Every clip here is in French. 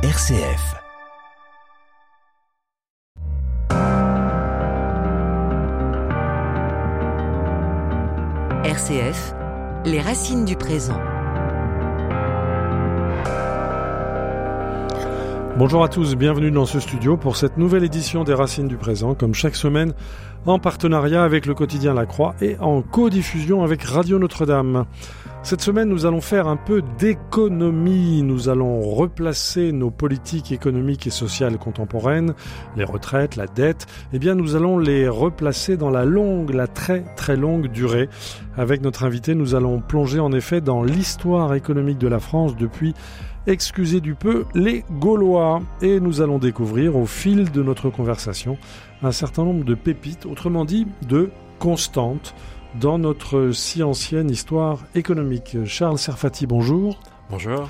RCF. RCF, les racines du présent. Bonjour à tous, bienvenue dans ce studio pour cette nouvelle édition des Racines du présent, comme chaque semaine en partenariat avec le quotidien La Croix et en co-diffusion avec Radio Notre-Dame. Cette semaine, nous allons faire un peu d'économie. Nous allons replacer nos politiques économiques et sociales contemporaines, les retraites, la dette. Eh bien, nous allons les replacer dans la longue, la très très longue durée. Avec notre invité, nous allons plonger en effet dans l'histoire économique de la France depuis excusez du peu, les Gaulois. Et nous allons découvrir au fil de notre conversation un certain nombre de pépites, autrement dit de constantes, dans notre si ancienne histoire économique. Charles Serfati, bonjour. Bonjour.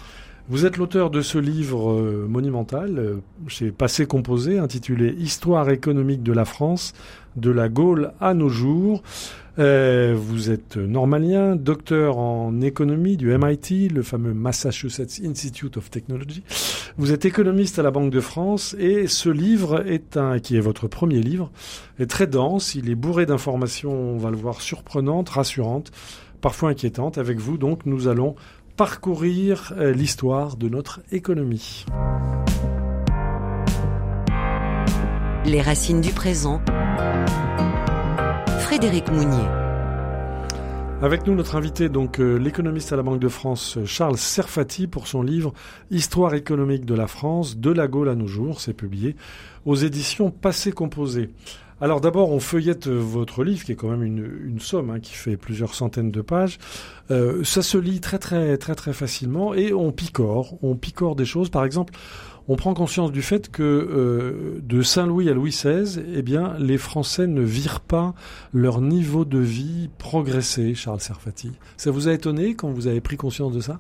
Vous êtes l'auteur de ce livre euh, monumental euh, chez Passé Composé intitulé Histoire économique de la France, de la Gaule à nos jours. Euh, vous êtes normalien, docteur en économie du MIT, le fameux Massachusetts Institute of Technology. Vous êtes économiste à la Banque de France et ce livre qui est votre premier livre, est très dense. Il est bourré d'informations, on va le voir, surprenantes, rassurantes, parfois inquiétantes. Avec vous, donc, nous allons parcourir euh, l'histoire de notre économie. Les racines du présent. Frédéric Mounier. Avec nous, notre invité, donc euh, l'économiste à la Banque de France, Charles Serfati, pour son livre Histoire économique de la France, de la Gaule à nos jours. C'est publié aux éditions Passé Composé. Alors d'abord, on feuillette votre livre, qui est quand même une, somme, hein, qui fait plusieurs centaines de pages. Euh, ça se lit très très très très facilement et on picore, on picore des choses. Par exemple, on prend conscience du fait que euh, de Saint-Louis à Louis XVI, eh bien, les Français ne virent pas leur niveau de vie progresser, Charles Serfati. Ça vous a étonné quand vous avez pris conscience de ça?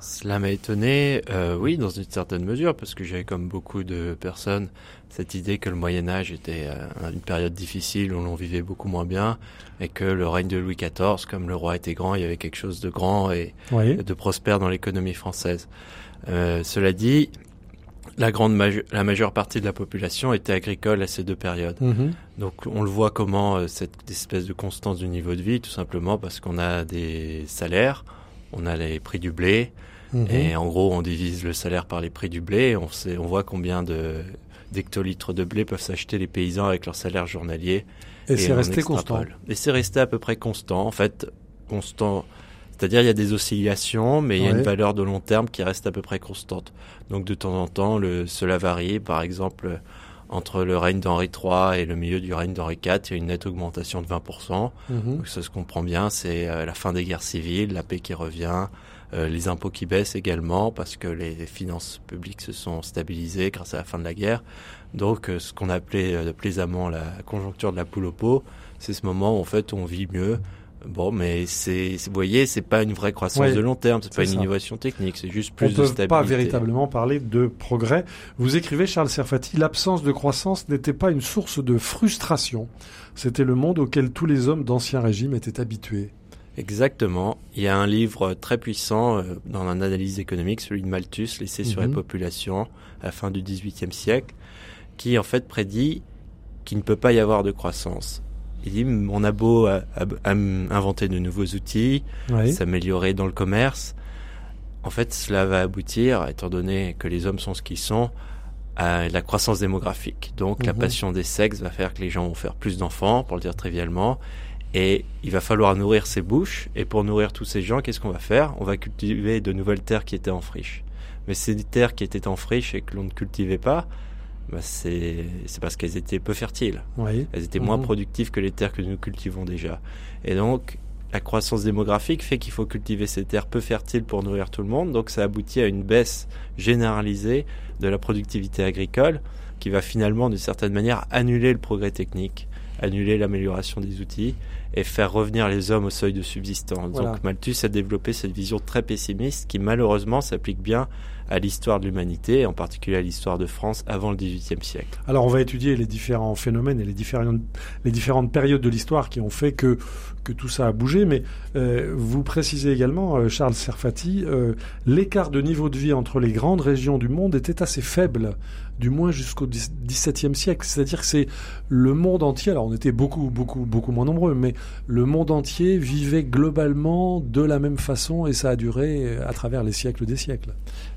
Cela m'a étonné, euh, oui, dans une certaine mesure, parce que j'avais comme beaucoup de personnes cette idée que le Moyen Âge était euh, une période difficile où l'on vivait beaucoup moins bien et que le règne de Louis XIV, comme le roi était grand, il y avait quelque chose de grand et Oui. de prospère dans l'économie française. Euh, cela dit, la grande maje- la majeure partie de la population était agricole à ces deux périodes. Mhm. Donc on le voit comment euh, cette espèce de constance du niveau de vie, tout simplement parce qu'on a des salaires, on a les prix du blé, Mhm. et en gros on divise le salaire par les prix du blé, on, sait, on voit combien de d'hectolitres de blé peuvent s'acheter les paysans avec leur salaire journalier. Et, c'est resté constant. Et c'est resté à peu près constant. En fait, constant. C'est-à-dire, il y a des oscillations, mais il y a Ouais. une valeur de long terme qui reste à peu près constante. Donc, de temps en temps, le, cela varie. Par exemple, entre le règne d'Henri III et le milieu du règne d'Henri IV, il y a une nette augmentation de 20%. Mhm. Donc, ça se comprend bien. C'est euh, la fin des guerres civiles, la paix qui revient, euh, les impôts qui baissent également parce que les, les finances publiques se sont stabilisées grâce à la fin de la guerre. Donc, euh, ce qu'on appelait plaisamment la conjoncture de la poule au pot, c'est ce moment où en fait on vit mieux. Bon, mais c'est, vous voyez, c'est pas une vraie croissance Ouais, de long terme, c'est pas une ça. innovation technique, c'est juste On plus ne de peut stabilité. pas véritablement parler de progrès. Vous écrivez, Charles Serfati, l'absence de croissance n'était pas une source de frustration. C'était le monde auquel tous les hommes d'ancien régime étaient habitués. Exactement. Il y a un livre très puissant euh, dans l'analyse économique, celui de Malthus, L'essai sur Mhm. les populations, à la fin du XVIIIe siècle, qui en fait prédit qu'il ne peut pas y avoir de croissance. Il dit, on a beau am- inventer de nouveaux outils, Oui. s'améliorer dans le commerce, en fait, cela va aboutir, étant donné que les hommes sont ce qu'ils sont, à la croissance démographique. Donc, la Mhm. passion des sexes va faire que les gens vont faire plus d'enfants, pour le dire trivialement, et il va falloir nourrir ces bouches. Et pour nourrir tous ces gens, qu'est-ce qu'on va faire? On va cultiver de nouvelles terres qui étaient en friche. Mais ces terres qui étaient en friche et que l'on ne cultivait pas, bah, c'est parce qu'elles étaient peu fertiles. Oui. Elles étaient moins Mhm. productives que les terres que nous cultivons déjà. Et donc, la croissance démographique fait qu'il faut cultiver ces terres peu fertiles pour nourrir tout le monde. Donc, ça aboutit à une baisse généralisée de la productivité agricole qui va finalement, d'une certaine manière, annuler le progrès technique, annuler l'amélioration des outils et faire revenir les hommes au seuil de subsistance. Voilà. Donc Malthus a développé cette vision très pessimiste qui malheureusement s'applique bien à l'histoire de l'humanité, en particulier à l'histoire de France avant le XVIIIe siècle. Alors on va étudier les différents phénomènes et les différentes, périodes de l'histoire qui ont fait que, que tout ça a bougé, mais euh, vous précisez également, euh, Charles Serfati, euh, l'écart de niveau de vie entre les grandes régions du monde était assez faible, du moins jusqu'au XVIIe siècle. C'est-à-dire que c'est le monde entier, alors on était beaucoup, beaucoup, beaucoup moins nombreux, mais le monde entier vivait globalement de la même façon et ça a duré à travers les siècles des siècles.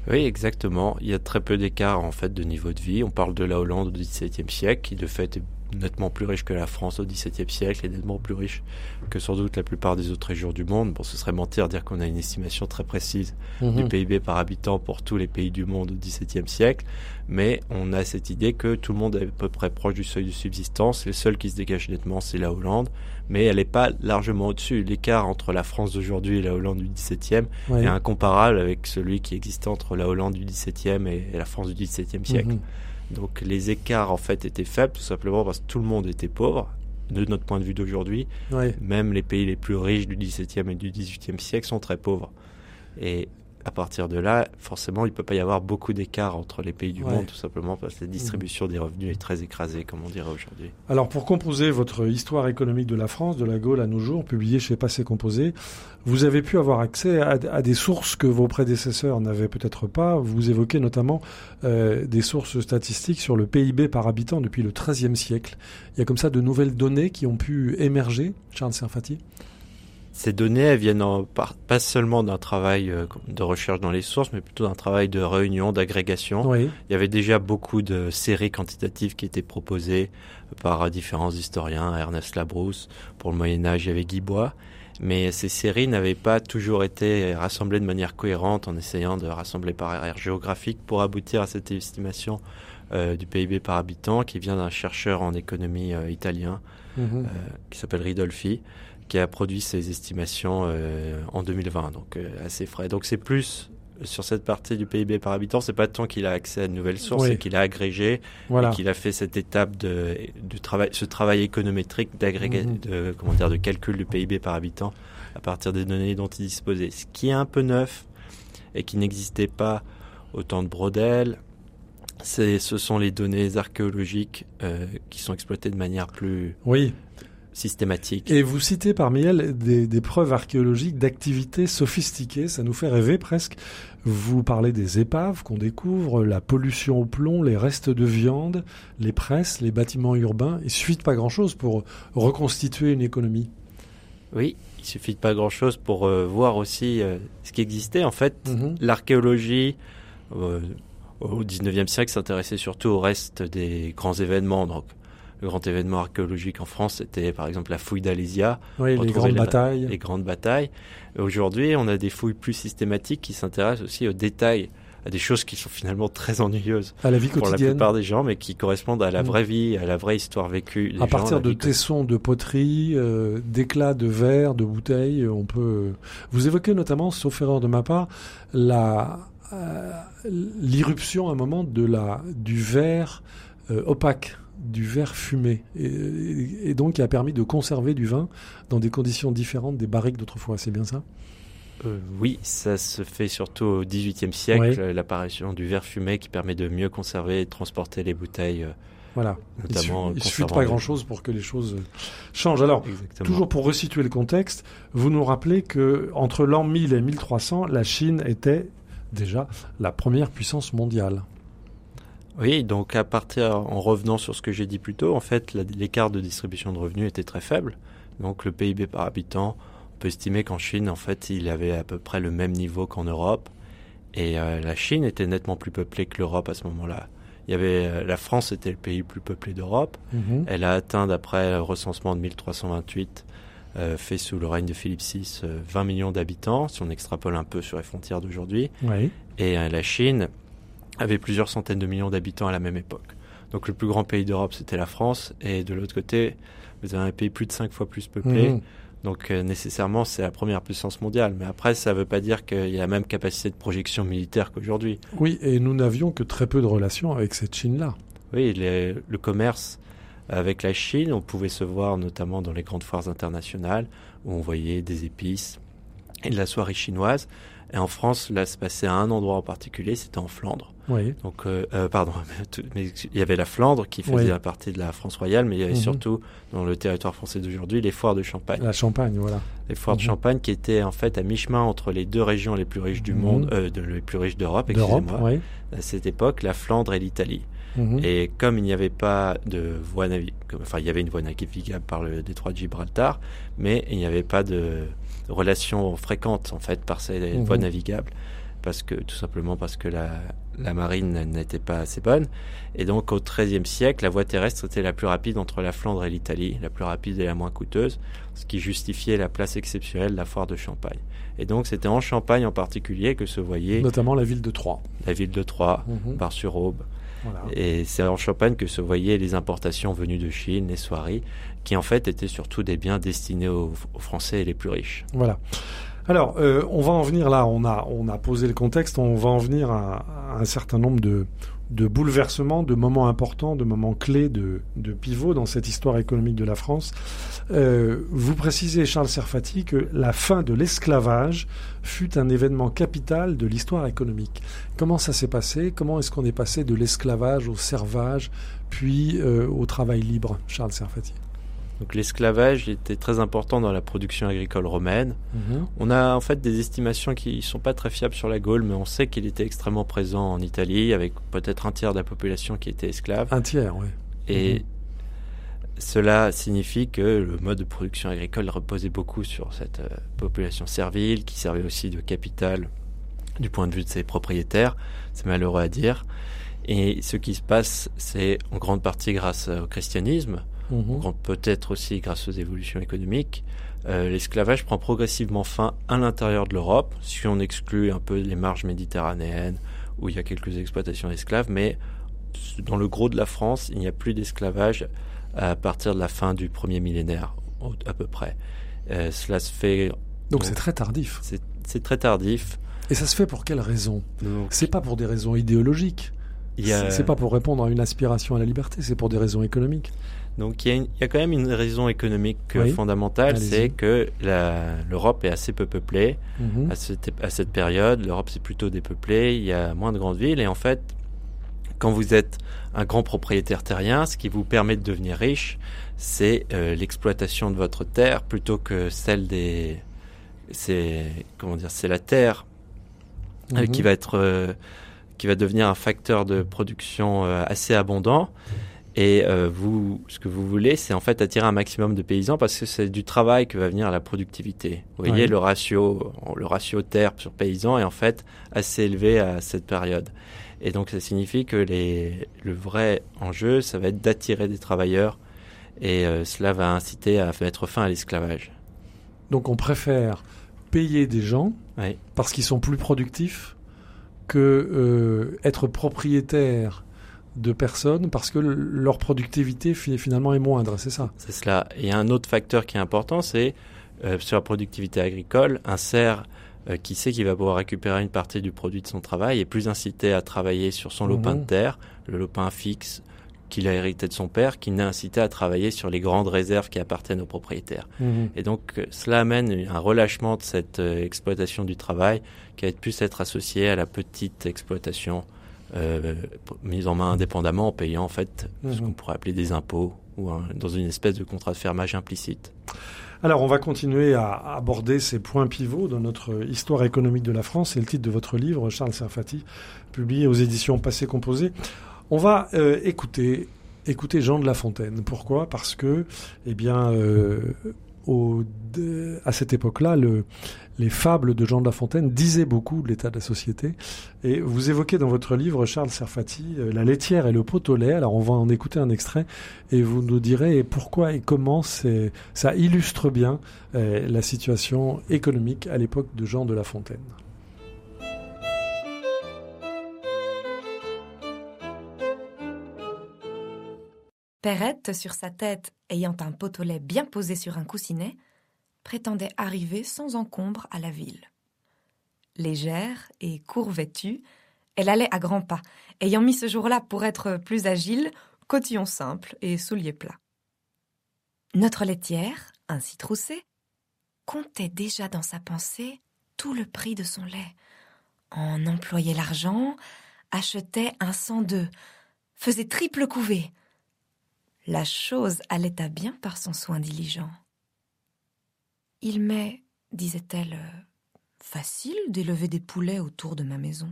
Oui, exactement. Il y a très peu d'écart en fait de niveau de vie. On parle de la Hollande au XVIIe siècle, qui de fait est nettement plus riche que la France au XVIIe siècle et nettement plus riche que sans doute la plupart des autres régions du monde. Bon, ce serait mentir dire qu'on a une estimation très précise Mhm. du PIB par habitant pour tous les pays du monde au XVIIe siècle, mais on a cette idée que tout le monde est à peu près proche du seuil de subsistance. Le seul qui se dégage nettement, c'est la Hollande, mais elle n'est pas largement au-dessus. L'écart entre la France d'aujourd'hui et la Hollande du XVIIe Ouais. est incomparable avec celui qui existait entre la Hollande du XVIIe et la France du XVIIe siècle. Mhm. Donc les écarts en fait étaient faibles tout simplement parce que tout le monde était pauvre de notre point de vue d'aujourd'hui. Ouais. Même les pays les plus riches du XVIIe et du XVIIIe siècle sont très pauvres. Et à partir de là, forcément, il peut pas y avoir beaucoup d'écart entre les pays du Ouais. monde, tout simplement parce que la distribution des revenus est très écrasée, comme on dirait aujourd'hui. Alors, pour composer votre histoire économique de la France, de la Gaule à nos jours, publiée chez Passé Composé, vous avez pu avoir accès à, à des sources que vos prédécesseurs n'avaient peut-être pas. Vous évoquez notamment euh, des sources statistiques sur le PIB par habitant depuis le XIIIe siècle. Il y a comme ça de nouvelles données qui ont pu émerger, Charles Serfati? Ces données, elles viennent en pas seulement d'un travail euh, de recherche dans les sources, mais plutôt d'un travail de réunion, d'agrégation. Oui. Il y avait déjà beaucoup de séries quantitatives qui étaient proposées par différents historiens, Ernest Labrousse, pour le Moyen Âge, il y avait Guy Bois. Mais ces séries n'avaient pas toujours été rassemblées de manière cohérente en essayant de rassembler par aire géographique pour aboutir à cette estimation euh, du PIB par habitant qui vient d'un chercheur en économie euh, italien Mhm. euh, qui s'appelle Ridolfi, qui a produit ces estimations euh, en 2020, donc euh, assez frais. Donc c'est plus sur cette partie du PIB par habitant, c'est pas tant qu'il a accès à de nouvelles sources, Oui. c'est qu'il a agrégé Voilà. et qu'il a fait cette étape de, de travail, ce travail économétrique d'agrégat, Mhm. de comment dire, de calcul du PIB par habitant à partir des données dont il disposait. Ce qui est un peu neuf et qui n'existait pas au temps de Brodel, c'est, ce sont les données archéologiques euh, qui sont exploitées de manière plus Oui. Systématique. Et vous citez parmi elles des, des preuves archéologiques d'activités sophistiquées, ça nous fait rêver presque. Vous parlez des épaves qu'on découvre, la pollution au plomb, les restes de viande, les presses, les bâtiments urbains. Il suffit de pas grand-chose pour reconstituer une économie. Oui, il suffit de pas grand-chose pour euh, voir aussi euh, ce qui existait. En fait, Mhm. l'archéologie euh, au 19e siècle s'intéressait surtout au reste des grands événements. Donc, le grand événement archéologique en France, c'était par exemple la fouille d'Alésia, Oui, les grandes les- batailles. les grandes batailles. Aujourd'hui, on a des fouilles plus systématiques qui s'intéressent aussi aux détails, à des choses qui sont finalement très ennuyeuses à la vie pour la plupart des gens, mais qui correspondent à la Mm. vraie vie, à la vraie histoire vécue. des À gens, partir de tessons de poterie, euh, d'éclats de verre, de bouteilles, on peut. Vous évoquez notamment, sauf erreur de ma part, la euh, l'irruption à un moment de la du verre euh, opaque, du verre fumé, et, donc qui a permis de conserver du vin dans des conditions différentes des barriques d'autrefois. C'est bien ça? Euh, oui, ça se fait surtout au XVIIIe siècle, Ouais. l'apparition du verre fumé qui permet de mieux conserver et transporter les bouteilles, euh, Voilà. Il suffit, notamment. il suffit de conservant pas grand-chose pour que les choses changent. Alors. Exactement. Toujours pour resituer le contexte, vous nous rappelez que entre l'an 1000 et 1300, la Chine était déjà la première puissance mondiale. Oui, donc à partir, en revenant sur ce que j'ai dit plus tôt, en fait, l'écart de distribution de revenus était très faible. Donc le PIB par habitant, on peut estimer qu'en Chine, en fait, il avait à peu près le même niveau qu'en Europe. Et euh, la Chine était nettement plus peuplée que l'Europe à ce moment-là. Il y avait euh, la France était le pays le plus peuplé d'Europe. Elle a atteint, d'après le recensement de 1328, euh, fait sous le règne de Philippe VI, euh, 20 millions d'habitants, si on extrapole un peu sur les frontières d'aujourd'hui. Oui. Et la Chine avait plusieurs centaines de millions d'habitants à la même époque. Donc le plus grand pays d'Europe, c'était la France. Et de l'autre côté, vous avez un pays plus de cinq fois plus peuplé. Mhm. Donc euh, nécessairement, c'est la première puissance mondiale. Mais après, ça ne veut pas dire qu'il y a la même capacité de projection militaire qu'aujourd'hui. Oui, et nous n'avions que très peu de relations avec cette Chine-là. Oui, les- le commerce Avec la Chine, on pouvait se voir notamment dans les grandes foires internationales où on voyait des épices et de la soirée chinoise. Et en France, là, se passait à un endroit en particulier, c'était en Flandre. Oui. Donc, euh, euh, pardon, mais il y avait la Flandre qui faisait Oui. partie de la France royale, mais il y avait Mhm. surtout dans le territoire français d'aujourd'hui les foires de Champagne. La Champagne, voilà. Les foires de Mhm. Champagne qui étaient en fait à mi-chemin entre les deux régions les plus riches du Mhm. monde, euh, de, les plus riches d'Europe, excusez-moi, oui. à cette époque, la Flandre et l'Italie. Et comme il n'y avait pas de voie navigable, enfin il y avait une voie navigable par le détroit de Gibraltar, mais il n'y avait pas de relation fréquente en fait par ces Mhm. voies navigables, parce que tout simplement parce que la, la marine n'était pas assez bonne. Et donc au XIIIe siècle, la voie terrestre était la plus rapide entre la Flandre et l'Italie, la plus rapide et la moins coûteuse, ce qui justifiait la place exceptionnelle de la foire de Champagne. Et donc c'était en Champagne en particulier que se voyait Notamment la ville de Troyes. la ville de Troyes, Mhm. Bar-sur-Aube, Voilà. et c'est en Champagne que se voyaient les importations venues de Chine, les soieries, qui en fait étaient surtout des biens destinés aux, Français les plus riches. Voilà. Alors, euh, on va en venir là, on a, on a posé le contexte, on va en venir à, à un certain nombre de, de bouleversements, de moments importants, de moments clés, de, de pivots dans cette histoire économique de la France. Euh, vous précisez, Charles Serfati, que la fin de l'esclavage fut un événement capital de l'histoire économique. Comment ça s'est passé? Comment est-ce qu'on est passé de l'esclavage au servage, puis euh, au travail libre, Charles Serfati? Donc l'esclavage était très important dans la production agricole romaine. On a en fait des estimations qui sont pas très fiables sur la Gaule, mais on sait qu'il était extrêmement présent en Italie, avec peut-être un tiers de la population qui était esclave. Un tiers, oui. Et Mhm. cela signifie que le mode de production agricole reposait beaucoup sur cette euh, population servile, qui servait aussi de capital du point de vue de ses propriétaires. C'est malheureux à dire. Et ce qui se passe, c'est en grande partie grâce au christianisme, Mhm. peut-être aussi grâce aux évolutions économiques. Euh, L'esclavage prend progressivement fin à l'intérieur de l'Europe, si on exclut un peu les marges méditerranéennes, où il y a quelques exploitations d'esclaves, mais dans le gros de la France, il n'y a plus d'esclavage à partir de la fin du premier millénaire, à peu près. Euh, cela se fait, Donc c'est très tardif. c'est très tardif. Et ça se fait pour quelle raison? Donc, C'est pas pour des raisons idéologiques. a- c'est pas pour répondre à une aspiration à la liberté, c'est pour des raisons économiques. Donc il y, a une- il y a quand même une raison économique Oui. fondamentale, c'est que l'Europe est assez peu peuplée. Mhm. à cette, à cette période, l'Europe c'est plutôt dépeuplé, il y a moins de grandes villes et en fait, quand vous êtes un grand propriétaire terrien, ce qui vous permet de devenir riche, c'est euh, l'exploitation de votre terre plutôt que celle des, c'est comment dire, c'est la terre euh, Mhm. qui va être, euh, qui va devenir un facteur de production assez abondant. Et euh, vous, ce que vous voulez, c'est en fait attirer un maximum de paysans parce que c'est du travail que va venir la productivité. Vous voyez, Ouais. le ratio, le ratio terre sur paysan est en fait assez élevé à cette période. Et donc, ça signifie que les, le vrai enjeu, ça va être d'attirer des travailleurs et euh, cela va inciter à mettre fin à l'esclavage. Donc on préfère payer des gens parce qu'ils sont plus productifs que euh, être propriétaire de personnes parce que leur productivité fi- finalement est moindre, c'est ça C'est cela. Et un autre facteur qui est important, c'est euh, sur la productivité agricole, un cerf euh, qui sait qu'il va pouvoir récupérer une partie du produit de son travail est plus incité à travailler sur son lopin Mhm. de terre, le lopin fixe qu'il a hérité de son père, qu'il n'est incité à travailler sur les grandes réserves qui appartiennent aux propriétaires. Et donc euh, cela amène un relâchement de cette exploitation du travail qui va être plus être associé à la petite exploitation euh, mise en main indépendamment en payant en fait ce Mhm. qu'on pourrait appeler des impôts ou un- dans une espèce de contrat de fermage implicite. Alors, on va continuer à aborder ces points pivots dans notre histoire économique de la France. C'est le titre de votre livre, Charles Serfati, publié aux éditions Passé Composé. On va euh, écouter, écouter Jean de La Fontaine. Pourquoi? Parce que, eh bien, euh, au, à cette époque-là, le, les fables de Jean de La Fontaine disaient beaucoup de l'état de la société. Et vous évoquez dans votre livre, Charles Serfati, euh, la laitière et le pot au lait. Alors, on va en écouter un extrait et vous nous direz pourquoi et comment ça illustre bien euh, la situation économique à l'époque de Jean de La Fontaine. Perrette, sur sa tête ayant un pot au lait bien posé sur un coussinet, prétendait arriver sans encombre à la ville. Légère et court vêtue, elle allait à grands pas, ayant mis ce jour-là pour être plus agile, cotillon simple et souliers plats. Notre laitière, ainsi troussée, comptait déjà dans sa pensée tout le prix de son lait, en employait l'argent, achetait un cent deux, faisait triple couvée. La chose allait à bien par son soin diligent. Il m'est, disait-elle, facile d'élever des poulets autour de ma maison.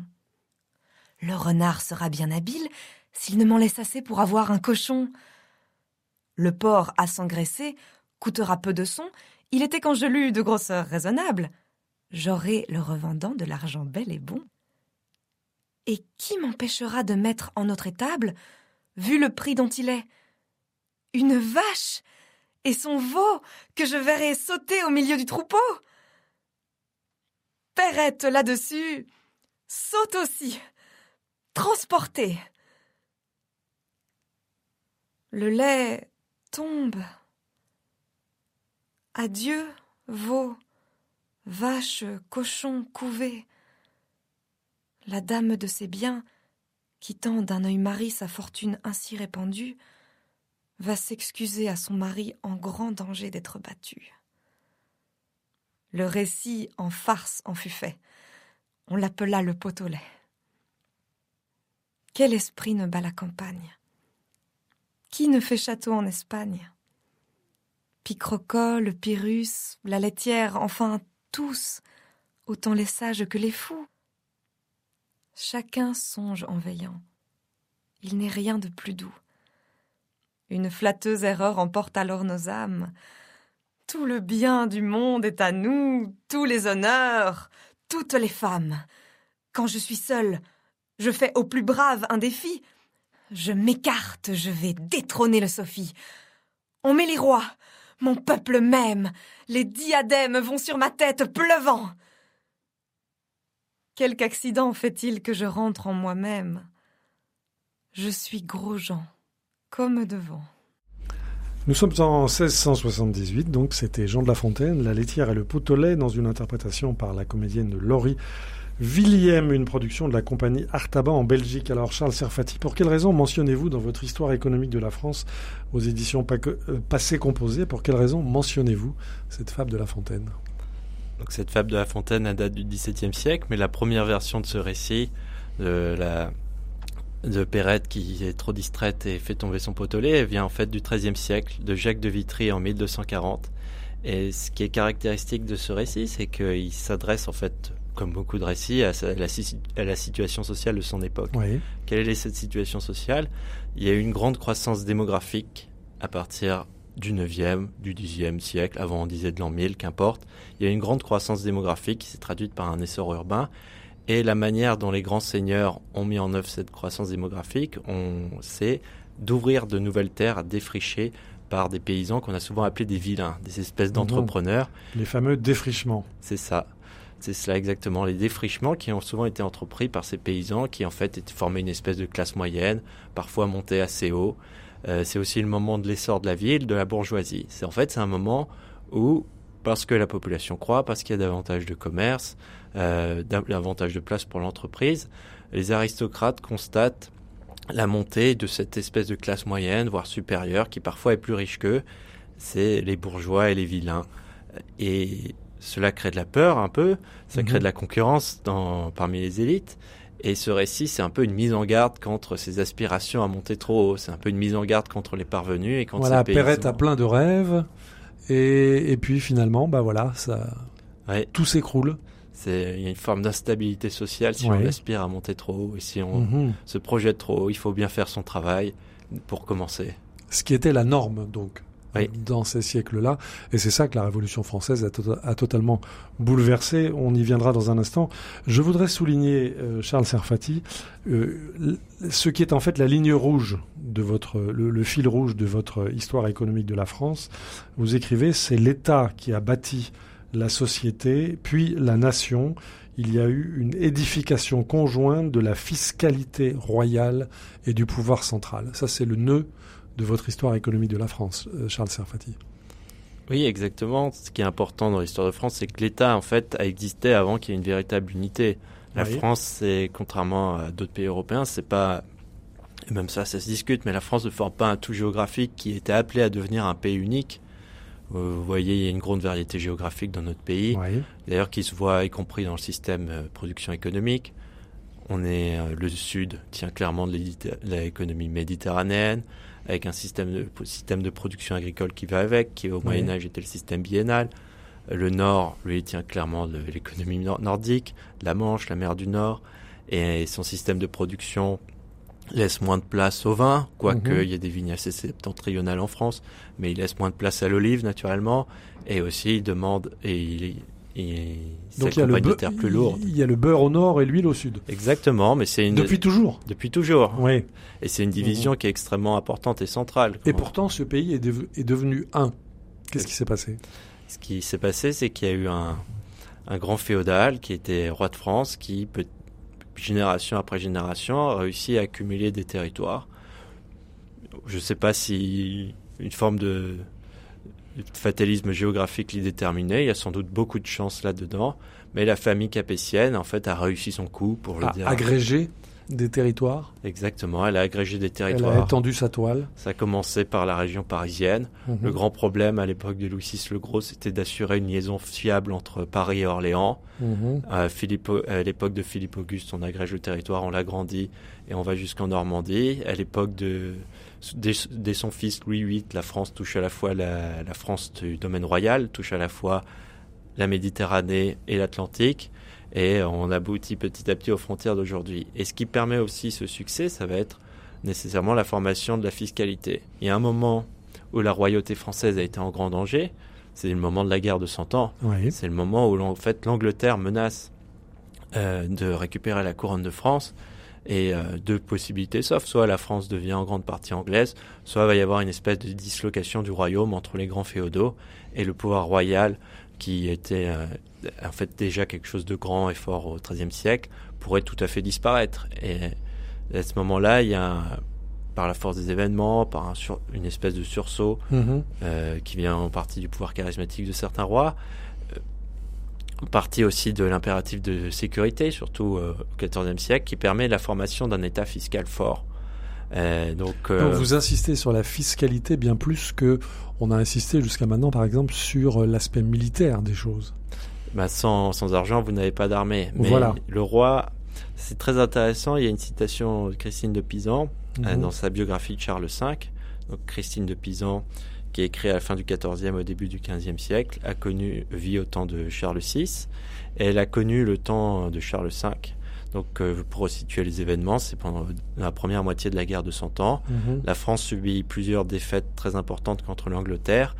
Le renard sera bien habile s'il ne m'en laisse assez pour avoir un cochon. Le porc à s'engraisser coûtera peu de son, il était quand je l'eus de grosseur raisonnable. J'aurai le revendant de l'argent bel et bon. Et qui m'empêchera de mettre en notre étable, vu le prix dont il est, une vache et son veau que je verrai sauter au milieu du troupeau Perrette là-dessus saute aussi, transportée. Le lait tombe. Adieu, veau, vache, cochon couvé. La dame de ses biens, quittant d'un œil mari sa fortune ainsi répandue, va s'excuser à son mari en grand danger d'être battu. Le récit en farce en fut fait. On l'appela le pot au lait. Quel esprit ne bat la campagne? Qui ne fait château en Espagne? Picrocole, Pyrrhus, la laitière, enfin tous, autant les sages que les fous. Chacun songe en veillant. Il n'est rien de plus doux. Une flatteuse erreur emporte alors nos âmes. Tout le bien du monde est à nous, tous les honneurs, toutes les femmes. Quand je suis seule, je fais au plus brave un défi, je m'écarte, je vais détrôner le Sophie. On met les rois, mon peuple même, les diadèmes vont sur ma tête pleuvant. Quelque accident fait-il que je rentre en moi-même? Je suis Grosjean, comme devant. Nous sommes en 1678, donc c'était Jean de La Fontaine, La laitière et le pot dans une interprétation par la comédienne Laurie Willem, une production de la compagnie Artaban en Belgique. Alors Charles Serfati, pour quelle raison mentionnez-vous dans votre histoire économique de la France aux éditions euh, passées composées, pour quelle raison mentionnez-vous cette fable de La Fontaine? Donc cette fable de La Fontaine date du XVIIe siècle, mais la première version de ce récit, de la de Perrette qui est trop distraite et fait tomber son potelet, elle vient en fait du XIIIe siècle, de Jacques de Vitry en 1240. Et ce qui est caractéristique de ce récit, c'est qu'il s'adresse en fait comme beaucoup de récits, à, la, situation sociale de son époque. Quelle est cette situation sociale? Il y a eu une grande croissance démographique à partir du 9e, du 10e siècle, avant on disait de l'an 1000, qu'importe. Il y a eu une grande croissance démographique qui s'est traduite par un essor urbain. Et la manière dont les grands seigneurs ont mis en œuvre cette croissance démographique, on sait d'ouvrir de nouvelles terres à défricher par des paysans qu'on a souvent appelés des vilains, des espèces d'entrepreneurs. Les fameux défrichements. C'est ça. C'est cela exactement, les défrichements qui ont souvent été entrepris par ces paysans qui en fait formaient une espèce de classe moyenne, parfois montée assez haut. Euh, c'est aussi le moment de l'essor de la ville, de la bourgeoisie. C'est en fait c'est un moment où, parce que la population croît, parce qu'il y a davantage de commerce, euh, davantage de place pour l'entreprise, les aristocrates constatent la montée de cette espèce de classe moyenne, voire supérieure, qui parfois est plus riche qu'eux. C'est les bourgeois et les vilains. Et cela crée de la peur un peu, ça crée mhm. de la concurrence dans, parmi les élites. Et ce récit, c'est un peu une mise en garde contre ces aspirations à monter trop haut. C'est un peu une mise en garde contre les parvenus et contre voilà, ces Perrette a plein de rêves. Et, et puis finalement, bah voilà, ça, tout s'écroule. C'est, il y a une forme d'instabilité sociale si on aspire à monter trop haut et si on mhm. se projette trop haut. Il faut bien faire son travail pour commencer. Ce qui était la norme, donc dans ces siècles-là. Et c'est ça que la Révolution française a, tota-, a, totalement bouleversé. On y viendra dans un instant. Je voudrais souligner, euh, Charles Serfati, euh, ce qui est en fait la ligne rouge de votre, le, fil rouge de votre histoire économique de la France. Vous écrivez, c'est l'État qui a bâti la société, puis la nation. Il y a eu une édification conjointe de la fiscalité royale et du pouvoir central. Ça, c'est le nœud de votre histoire économique de la France, euh, Charles Serfati. Oui, exactement. Ce qui est important dans l'histoire de France, c'est que l'État, en fait, a existé avant qu'il y ait une véritable unité. La France, c'est, contrairement à d'autres pays européens, c'est pas et même ça, ça se discute, mais la France ne forme pas un tout géographique qui était appelé à devenir un pays unique. Euh, vous voyez, il y a une grande variété géographique dans notre pays, Oui. d'ailleurs qui se voit y compris dans le système euh, production économique. On est euh, le sud tient clairement de l'économie méditerranéenne, avec un système de, système de production agricole qui va avec, qui au Moyen Âge était le système biennal. Le nord, lui, tient clairement de l'économie nor- nordique, la Manche, la mer du Nord, et son système de production laisse moins de place au vin, quoique Mhm. il y ait des vignes assez septentrionales en France, mais il laisse moins de place à l'olive naturellement, et aussi il demande et il, il Donc il y, a le beurre, plus lourdes. il y a le beurre au nord et l'huile au sud. Exactement, mais c'est une Depuis toujours. depuis toujours, Oui. et c'est une division qui est extrêmement importante et centrale. Et pourtant, ce pays est, dev- est devenu un. Qu'est-ce qui s'est passé? Ce qui s'est passé, c'est qu'il y a eu un, un grand féodal qui était roi de France, qui, peut- génération après génération, a réussi à accumuler des territoires. Je ne sais pas si une forme de, fatalisme géographique l'y déterminait. Il y a sans doute beaucoup de chance là-dedans. Mais la famille capétienne, en fait, a réussi son coup, pour le A dire. agrégé des territoires. Exactement. Elle a agrégé des Elle a territoires. étendu sa toile. Ça a commencé par la région parisienne. Mhm. Le grand problème à l'époque de Louis VI le Gros, c'était d'assurer une liaison fiable entre Paris et Orléans. Mhm. Philippe, à l'époque de Philippe Auguste, on agrège le territoire, on l'agrandit et on va jusqu'en Normandie. À l'époque de dès, dès son fils Louis VIII, la France touche à la fois la, la France du domaine royal, touche à la fois la Méditerranée et l'Atlantique. Et on aboutit petit à petit aux frontières d'aujourd'hui. Et ce qui permet aussi ce succès, ça va être nécessairement la formation de la fiscalité. Il y a un moment où la royauté française a été en grand danger, c'est le moment de la guerre de Cent Ans. Oui. C'est le moment où en fait l'Angleterre menace euh, de récupérer la couronne de France et euh, deux possibilités sauf soit la France devient en grande partie anglaise, soit il va y avoir une espèce de dislocation du royaume entre les grands féodaux et le pouvoir royal qui était euh, en fait déjà quelque chose de grand et fort au XIIIe siècle pourrait tout à fait disparaître. Et à ce moment-là, il y a un- par la force des événements, par un sur- une espèce de sursaut Mhm. euh, qui vient en partie du pouvoir charismatique de certains rois, partie aussi de l'impératif de sécurité, surtout euh, au XIVe siècle, qui permet la formation d'un État fiscal fort. Euh, donc, euh, Donc vous insistez sur la fiscalité bien plus que on a insisté jusqu'à maintenant, par exemple, sur euh, l'aspect militaire des choses. bah, sans, sans argent, vous n'avez pas d'armée. Mais Voilà. le roi, c'est très intéressant. Il y a une citation de Christine de Pisan Mhm. dans sa biographie de Charles V. Donc Christine de Pisan, qui est écrite à la fin du XIVe au début du XVe siècle, a connu vit au temps de Charles VI et elle a connu le temps de Charles V. Donc euh, pour resituer les événements, c'est pendant la première moitié de la guerre de Cent Ans. Mhm. La France subit plusieurs défaites très importantes contre l'Angleterre.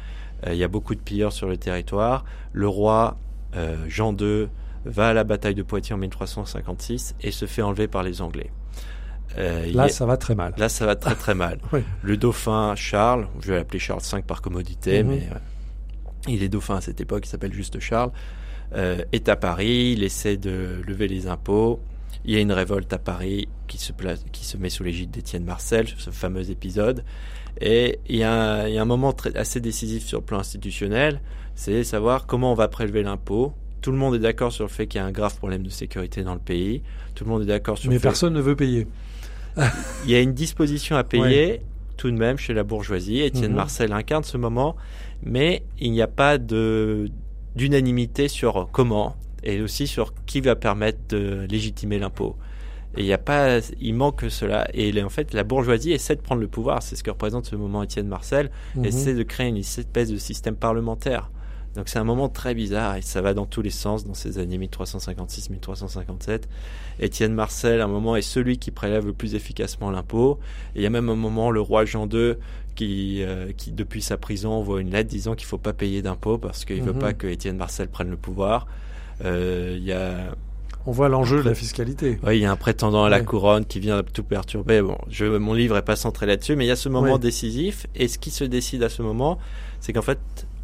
Euh, il y a beaucoup de pilleurs sur le territoire. Le roi euh, Jean II va à la bataille de Poitiers en 1356 et se fait enlever par les Anglais. Euh, Là, a- ça va très mal. Là, ça va très très mal. Oui. Le dauphin Charles, je vais l'appeler Charles V par commodité, Mhm. mais euh, il est dauphin à cette époque, il s'appelle juste Charles, euh, est à Paris, il essaie de lever les impôts. Il y a une révolte à Paris qui se, place, qui se met sous l'égide d'Étienne Marcel, ce fameux épisode. Et il y a un, il y a un moment très, assez décisif sur le plan institutionnel, c'est savoir comment on va prélever l'impôt. Tout le monde est d'accord sur le fait qu'il y a un grave problème de sécurité dans le pays. Tout le monde est d'accord sur Mais le fait personne ne veut payer. Il y a une disposition à payer tout de même chez la bourgeoisie. Étienne Mhm. Marcel incarne ce moment, mais il n'y a pas d'unanimité sur comment et aussi sur qui va permettre de légitimer l'impôt. Et il y a pas, il manque cela. Et en fait, la bourgeoisie essaie de prendre le pouvoir. C'est ce que représente ce moment Étienne Marcel. Mhm. Essaie de créer une espèce de système parlementaire. Donc c'est un moment très bizarre et ça va dans tous les sens dans ces années 1356-1357. Étienne Marcel, à un moment, est celui qui prélève le plus efficacement l'impôt. Et il y a même un moment, le roi Jean II, qui, euh, qui depuis sa prison, envoie une lettre disant qu'il faut pas payer d'impôts parce qu'il veut Mhm. pas que Étienne Marcel prenne le pouvoir. Euh, Il y a On voit l'enjeu de la fiscalité. oui, il y a un prétendant à la Ouais. couronne qui vient tout perturber. Bon, je, mon livre est pas centré là-dessus, mais il y a ce moment Ouais. décisif. Et ce qui se décide à ce moment, c'est qu'en fait,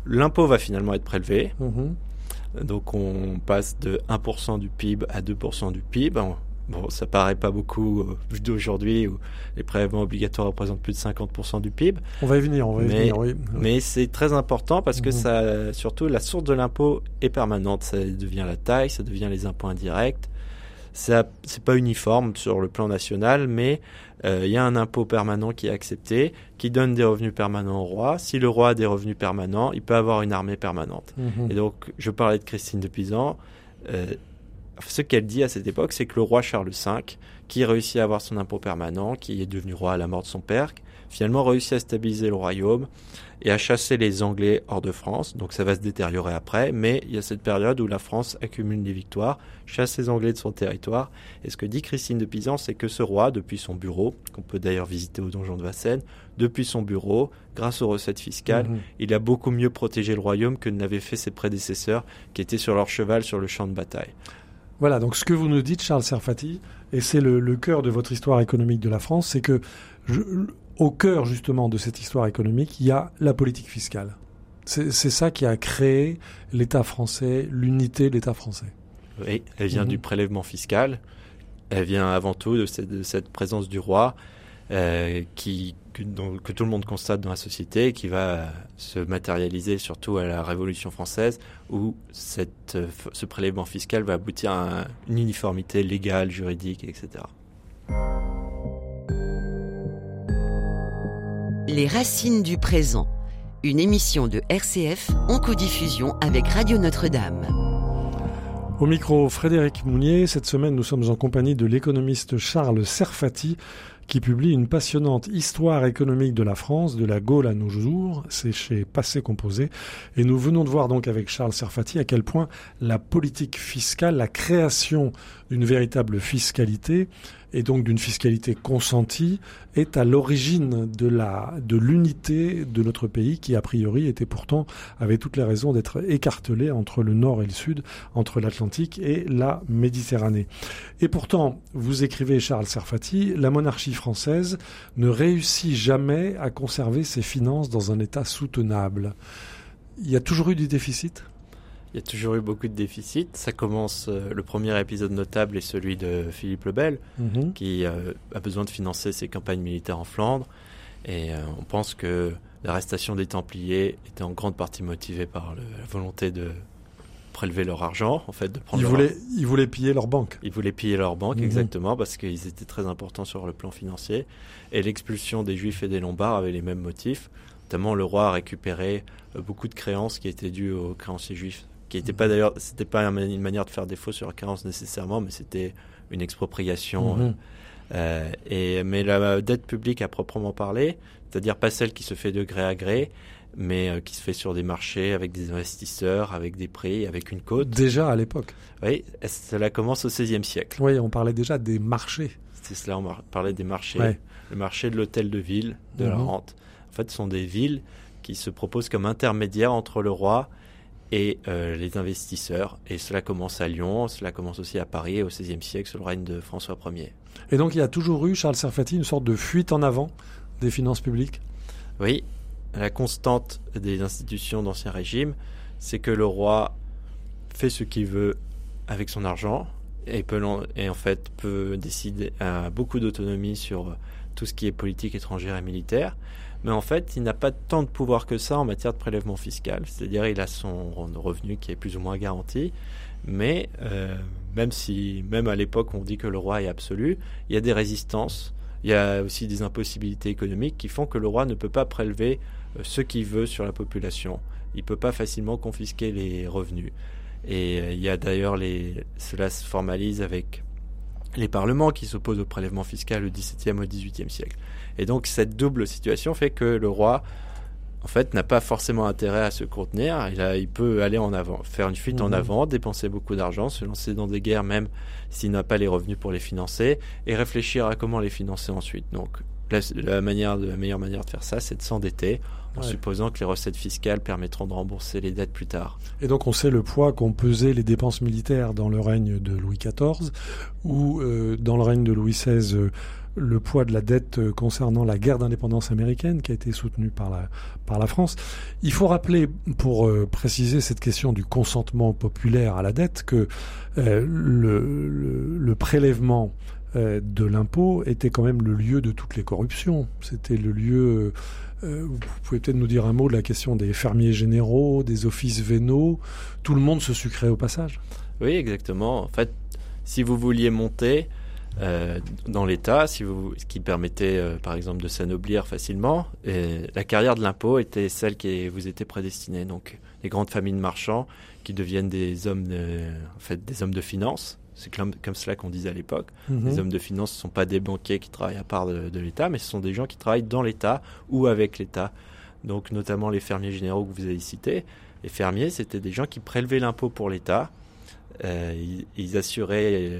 l'impôt va finalement être prélevé. Mhm. Donc on passe de 1% du PIB à 2% du PIB. Bon, ça paraît pas beaucoup euh, d'aujourd'hui où les prélèvements obligatoires représentent plus de 50% du PIB. On va y venir, on va y Mais- venir, oui. Mais c'est très important parce que Mhm. ça, surtout la source de l'impôt est permanente. Ça devient la taille, ça devient les impôts indirects. Ça, c'est pas uniforme sur le plan national, mais euh, il y a un impôt permanent qui est accepté, qui donne des revenus permanents au roi. Si le roi a des revenus permanents, il peut avoir une armée permanente. Mhm. Et donc, je parlais de Christine de Pisan. Euh, ce qu'elle dit à cette époque, c'est que le roi Charles V, qui réussit à avoir son impôt permanent, qui est devenu roi à la mort de son père, finalement réussit à stabiliser le royaume et à chasser les Anglais hors de France. Donc ça va se détériorer après, mais il y a cette période où la France accumule des victoires, chasse les Anglais de son territoire. Et ce que dit Christine de Pisan, c'est que ce roi, depuis son bureau, qu'on peut d'ailleurs visiter au donjon de Vincennes, depuis son bureau, grâce aux recettes fiscales, Mhm. il a beaucoup mieux protégé le royaume que n'avaient fait ses prédécesseurs qui étaient sur leur cheval sur le champ de bataille. Voilà, donc ce que vous nous dites, Charles Serfati, et c'est le, le cœur de votre histoire économique de la France, c'est que je- au cœur justement de cette histoire économique, il y a la politique fiscale. C'est ça qui a créé l'État français, l'unité de l'État français. Oui, elle vient Mhm. du prélèvement fiscal. Elle vient avant tout de cette, de cette présence du roi euh, qui, que, dont- que tout le monde constate dans la société et qui va se matérialiser surtout à la Révolution française où cette, euh, ce prélèvement fiscal va aboutir à un- une uniformité légale, juridique, etc. Les racines du présent. Une émission de RCF en codiffusion avec Radio Notre-Dame. Au micro, Frédéric Mounier. Cette semaine, nous sommes en compagnie de l'économiste Charles Serfati, qui publie une passionnante histoire économique de la France, de la Gaule à nos jours. C'est chez Passé Composé. Et nous venons de voir donc avec Charles Serfati à quel point la politique fiscale, la création d'une véritable fiscalité, et donc d'une fiscalité consentie, est à l'origine de la, de l'unité de notre pays qui, a priori, était pourtant, avait toutes les raisons d'être écartelé entre le nord et le sud, entre l'Atlantique et la Méditerranée. Et pourtant, vous écrivez, Charles Serfati, la monarchie française ne réussit jamais à conserver ses finances dans un état soutenable. Il y a toujours eu du déficit? Il y a toujours eu beaucoup de déficits. Ça commence, euh, le premier épisode notable est celui de Philippe le Bel, Mhm. qui euh, a besoin de financer ses campagnes militaires en Flandre. Et euh, on pense que l'arrestation des Templiers était en grande partie motivée par le- la volonté de prélever leur argent, en fait, de prendre Ils leur- voulaient, ils voulaient piller leur banque. Ils voulaient piller leur banque, Mhm. exactement, parce qu'ils étaient très importants sur le plan financier. Et l'expulsion des Juifs et des Lombards avait les mêmes motifs. Notamment, le roi a récupéré beaucoup de créances qui étaient dues aux créanciers juifs. Qui n'étaient pas d'ailleurs, c'était pas une manière de faire défaut sur leurs créances nécessairement, mais c'était une expropriation. Mhm. Euh, et, mais la dette publique à proprement parler, c'est-à-dire pas celle qui se fait de gré à gré, mais euh, qui se fait sur des marchés avec des investisseurs, avec des prix, avec une côte. Déjà à l'époque. Oui, cela commence au XVIe siècle. Oui, on parlait déjà des marchés. C'est cela, on parlait des marchés. Ouais. Le marché de l'hôtel de ville, de la Mhm. rente. En fait, ce sont des villes qui se proposent comme intermédiaires entre le roi et euh, les investisseurs. Et cela commence à Lyon, cela commence aussi à Paris au XVIe siècle sous le règne de François Ier. Et donc il y a toujours eu, Charles Serfati, une sorte de fuite en avant des finances publiques? Oui, la constante des institutions d'Ancien Régime, c'est que le roi fait ce qu'il veut avec son argent et, peut et en fait peut décider a beaucoup d'autonomie sur tout ce qui est politique étrangère et militaire. Mais en fait, il n'a pas tant de pouvoir que ça en matière de prélèvement fiscal. C'est-à-dire, il a son revenu qui est plus ou moins garanti. Mais euh, même si, même à l'époque, on dit que le roi est absolu, il y a des résistances. Il y a aussi des impossibilités économiques qui font que le roi ne peut pas prélever euh, ce qu'il veut sur la population. Il peut pas facilement confisquer les revenus. Et euh, il y a d'ailleurs les, cela se formalise avec les parlements qui s'opposent au prélèvement fiscal au XVIIe au XVIIIe siècle. Et donc cette double situation fait que le roi, en fait, n'a pas forcément intérêt à se contenir. Il, a, il peut aller en avant, faire une fuite en Mhm. avant, dépenser beaucoup d'argent, se lancer dans des guerres même s'il n'a pas les revenus pour les financer, et réfléchir à comment les financer ensuite. Donc la, la manière de, la meilleure manière de faire ça, c'est de s'endetter en Ouais. supposant que les recettes fiscales permettront de rembourser les dettes plus tard. Et donc on sait le poids qu'ont pesé les dépenses militaires dans le règne de Louis XIV ou euh, dans le règne de Louis XVI. euh, le poids de la dette euh, concernant la guerre d'indépendance américaine qui a été soutenue par la, France. Il faut rappeler, pour euh, préciser cette question du consentement populaire à la dette, que euh, le, prélèvement de l'impôt était quand même le lieu de toutes les corruptions. C'était le lieu... vous pouvez peut-être nous dire un mot de la question des fermiers généraux, des offices vénaux. Tout le monde se sucrait au passage. Oui, exactement. En fait, si vous vouliez monter euh, dans l'État, si vous, ce qui permettait euh, par exemple de s'anoblir facilement, et la carrière de l'impôt était celle qui vous était prédestinée. Donc les grandes familles de marchands qui deviennent des hommes de, en fait, des hommes de finance. C'est comme, comme cela qu'on disait à l'époque. Mhm. Les hommes de finance ne sont pas des banquiers qui travaillent à part de, de l'État, mais ce sont des gens qui travaillent dans l'État ou avec l'État. Donc notamment les fermiers généraux que vous avez cités. Les fermiers, c'était des gens qui prélevaient l'impôt pour l'État. Euh, ils, ils assuraient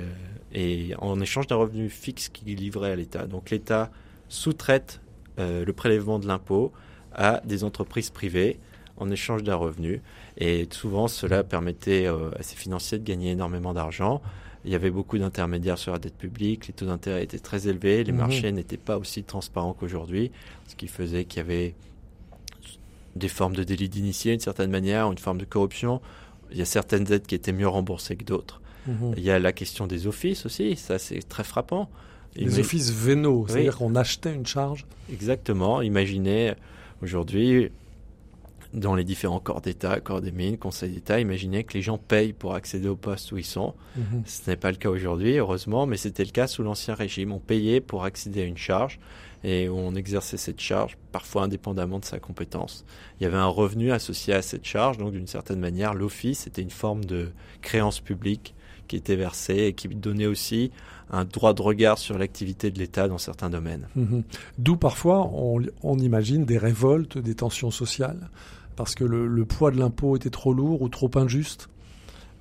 et en échange d'un revenu fixe qu'ils livraient à l'État. Donc l'État sous-traite euh, le prélèvement de l'impôt à des entreprises privées en échange d'un revenu. Et souvent, cela permettait euh, à ces financiers de gagner énormément d'argent. Il y avait beaucoup d'intermédiaires sur la dette publique, les taux d'intérêt étaient très élevés, les Mhm. marchés n'étaient pas aussi transparents qu'aujourd'hui, ce qui faisait qu'il y avait des formes de délit d'initié d'une certaine manière, une forme de corruption. Il y a certaines aides qui étaient mieux remboursées que d'autres. Mhm. Il y a la question des offices aussi, ça c'est très frappant. Les Ima- offices vénaux, Oui. c'est-à-dire qu'on achetait une charge. Exactement. Imaginez aujourd'hui, dans les différents corps d'État, corps des mines, conseils d'État, imaginez que les gens payent pour accéder au poste où ils sont. Mhm. Ce n'est pas le cas aujourd'hui, heureusement, mais c'était le cas sous l'Ancien Régime. On payait pour accéder à une charge et on exerçait cette charge, parfois indépendamment de sa compétence. Il y avait un revenu associé à cette charge, donc d'une certaine manière, l'office était une forme de créance publique qui était versée et qui donnait aussi un droit de regard sur l'activité de l'État dans certains domaines. Mhm. D'où parfois on, on imagine des révoltes, des tensions sociales, parce que le, le poids de l'impôt était trop lourd ou trop injuste.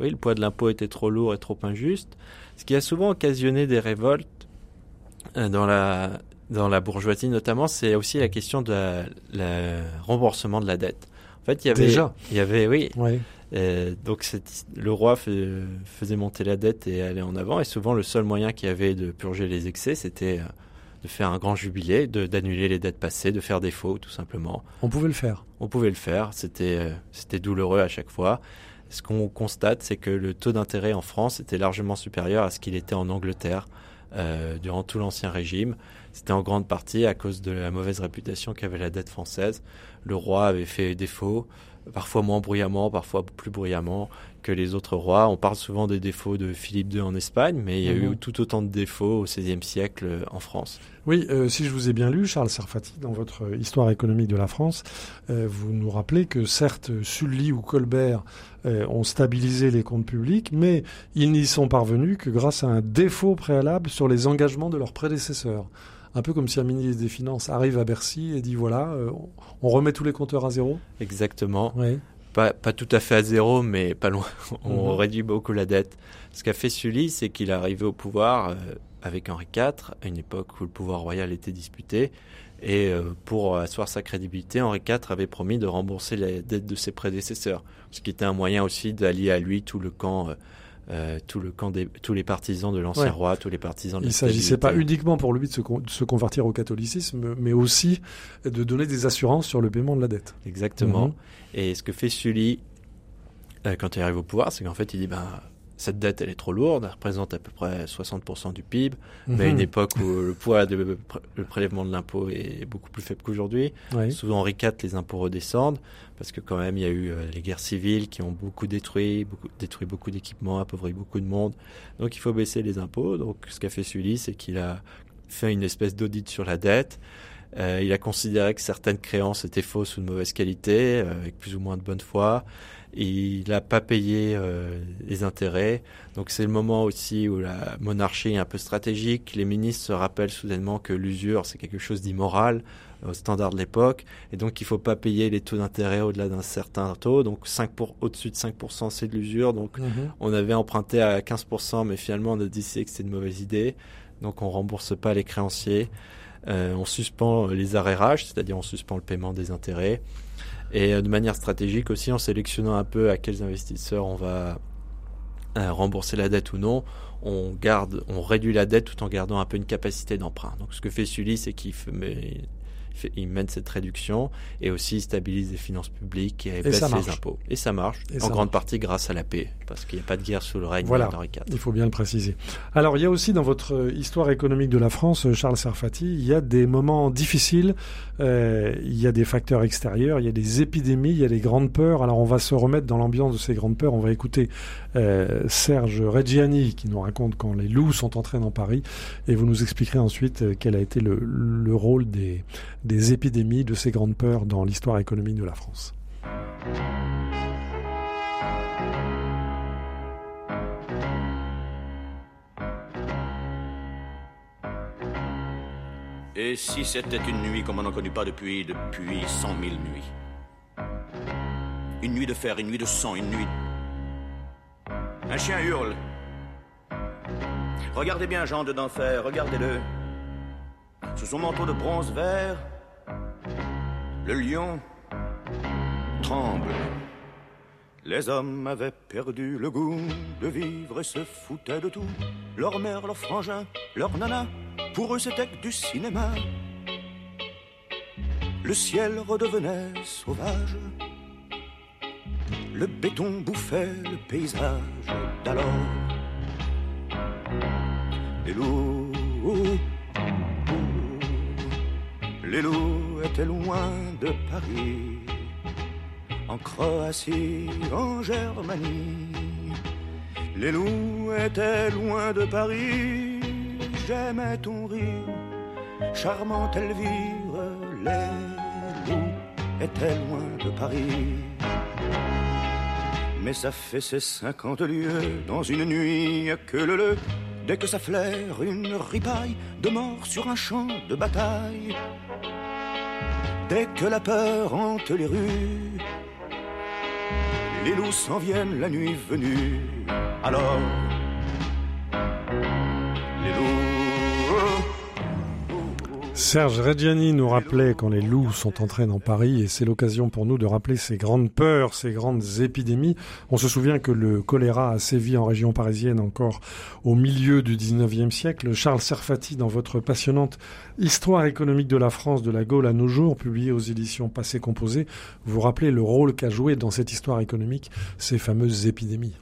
Oui, le poids de l'impôt était trop lourd et trop injuste, ce qui a souvent occasionné des révoltes euh, dans la, dans la bourgeoisie notamment, c'est aussi la question de la, la remboursement de la dette. En fait, il y avait, Déjà. il y avait, oui, Ouais. Euh, donc le roi fais- faisait monter la dette et aller en avant, et souvent le seul moyen qu'il y avait de purger les excès, c'était euh, de faire un grand jubilé, de- d'annuler les dettes passées, de faire défaut, tout simplement. On pouvait le faire. On pouvait le faire, c'était euh, c'était douloureux à chaque fois. Ce qu'on constate, c'est que le taux d'intérêt en France était largement supérieur à ce qu'il était en Angleterre euh, durant tout l'Ancien Régime. C'était en grande partie à cause de la mauvaise réputation qu'avait la dette française. Le roi avait fait défaut, parfois moins bruyamment, parfois plus bruyamment que les autres rois. On parle souvent des défauts de Philippe II en Espagne, mais il y a Mhm. eu tout autant de défauts au XVIe siècle euh, en France. Oui, euh, si je vous ai bien lu, Charles Serfati, dans votre euh, Histoire économique de la France, euh, vous nous rappelez que certes, Sully ou Colbert euh, ont stabilisé les comptes publics, mais ils n'y sont parvenus que grâce à un défaut préalable sur les engagements de leurs prédécesseurs. Un peu comme si un ministre des Finances arrive à Bercy et dit voilà, euh, on remet tous les compteurs à zéro. Exactement. Oui. pas, pas tout à fait à zéro, mais pas loin. On Mhm. réduit beaucoup la dette. Ce qu'a fait Sully, c'est qu'il est arrivé au pouvoir euh, avec Henri IV, à une époque où le pouvoir royal était disputé. Et euh, pour asseoir sa crédibilité, Henri IV avait promis de rembourser les dettes de ses prédécesseurs, ce qui était un moyen aussi d'allier à lui tout le camp, euh, euh, tout le camp des, tous les partisans de l'ancien Ouais. roi, tous les partisans de Il ne s'agissait pas uniquement pour lui de se, con- de se convertir au catholicisme, mais aussi de donner des assurances sur le paiement de la dette. Exactement. Mhm. Et ce que fait Sully euh, quand il arrive au pouvoir, c'est qu'en fait, il dit ben, cette dette, elle est trop lourde, elle représente à peu près 60% du PIB, mais à une Mhm. époque où le poids le prélèvement de l'impôt est beaucoup plus faible qu'aujourd'hui. Oui. Souvent, Henri IV, les impôts redescendent, parce que quand même, il y a eu euh, les guerres civiles qui ont beaucoup détruit, beaucoup, détruit beaucoup d'équipements, appauvri beaucoup de monde. Donc, il faut baisser les impôts. Donc, ce qu'a fait Sully, c'est qu'il a fait une espèce d'audit sur la dette. Euh, il a considéré que certaines créances étaient fausses ou de mauvaise qualité, euh, avec plus ou moins de bonne foi. Il n'a pas payé euh, les intérêts. Donc c'est le moment aussi où la monarchie est un peu stratégique. Les ministres se rappellent soudainement que l'usure, c'est quelque chose d'immoral euh, au standard de l'époque. Et donc il faut pas payer les taux d'intérêt au-delà d'un certain taux. Donc 5 pour, au-dessus de 5%, c'est de l'usure. Donc Mhm. on avait emprunté à 15%, mais finalement on a décidé que c'était une mauvaise idée. Donc on rembourse pas les créanciers. Euh, on suspend les arrérages, c'est-à-dire on suspend le paiement des intérêts. Et euh, de manière stratégique aussi, en sélectionnant un peu à quels investisseurs on va euh, rembourser la dette ou non, on garde, on réduit la dette tout en gardant un peu une capacité d'emprunt. Donc ce que fait Sully, c'est qu'il fait- il, mène cette réduction et aussi il stabilise les finances publiques et, baisse les impôts. Et ça marche, en grande partie grâce à la paix, parce qu'il n'y a pas de guerre sous le règne voilà, d'Henri IV. Il faut bien le préciser. Alors il y a aussi dans votre histoire économique de la France, Charles Serfati, il y a des moments difficiles, euh, il y a des facteurs extérieurs, il y a des épidémies, il y a des grandes peurs. Alors on va se remettre dans l'ambiance de ces grandes peurs. On va écouter euh, Serge Reggiani qui nous raconte quand les loups sont entrés dans Paris et vous nous expliquerez ensuite euh, quel a été le, le rôle des, des épidémies, de ces grandes peurs dans l'histoire économique de la France. Et si c'était une nuit comme on n'en connaît pas depuis, depuis cent mille nuits? Une nuit de fer, une nuit de sang, une nuit... Un chien hurle. Regardez bien Jean de d'enfer, regardez-le. Sous son manteau de bronze vert, le lion tremble. Les hommes avaient perdu le goût de vivre et se foutaient de tout. Leur mère, leur frangin, leur nana, pour eux c'était que du cinéma. Le ciel redevenait sauvage. Le béton bouffait le paysage d'alors. Les loups, les loups étaient loin de Paris en Croatie, en Germanie. Les loups étaient loin de Paris, j'aimais ton rire, charmante Elvire. Les loups étaient loin de Paris. Mais ça fait ses cinquante lieues dans une nuit que le le. Dès que ça flaire une ripaille de mort sur un champ de bataille. Dès que la peur hante les rues, les loups s'en viennent la nuit venue. Alors, Serge Reggiani nous rappelait quand les loups sont entrés dans Paris et c'est l'occasion pour nous de rappeler ces grandes peurs, ces grandes épidémies. On se souvient que le choléra a sévi en région parisienne encore au milieu du 19e siècle. Charles Serfati, dans votre passionnante Histoire économique de la France de la Gaule à nos jours, publiée aux éditions Passé Composé, vous rappelez le rôle qu'a joué dans cette histoire économique ces fameuses épidémies.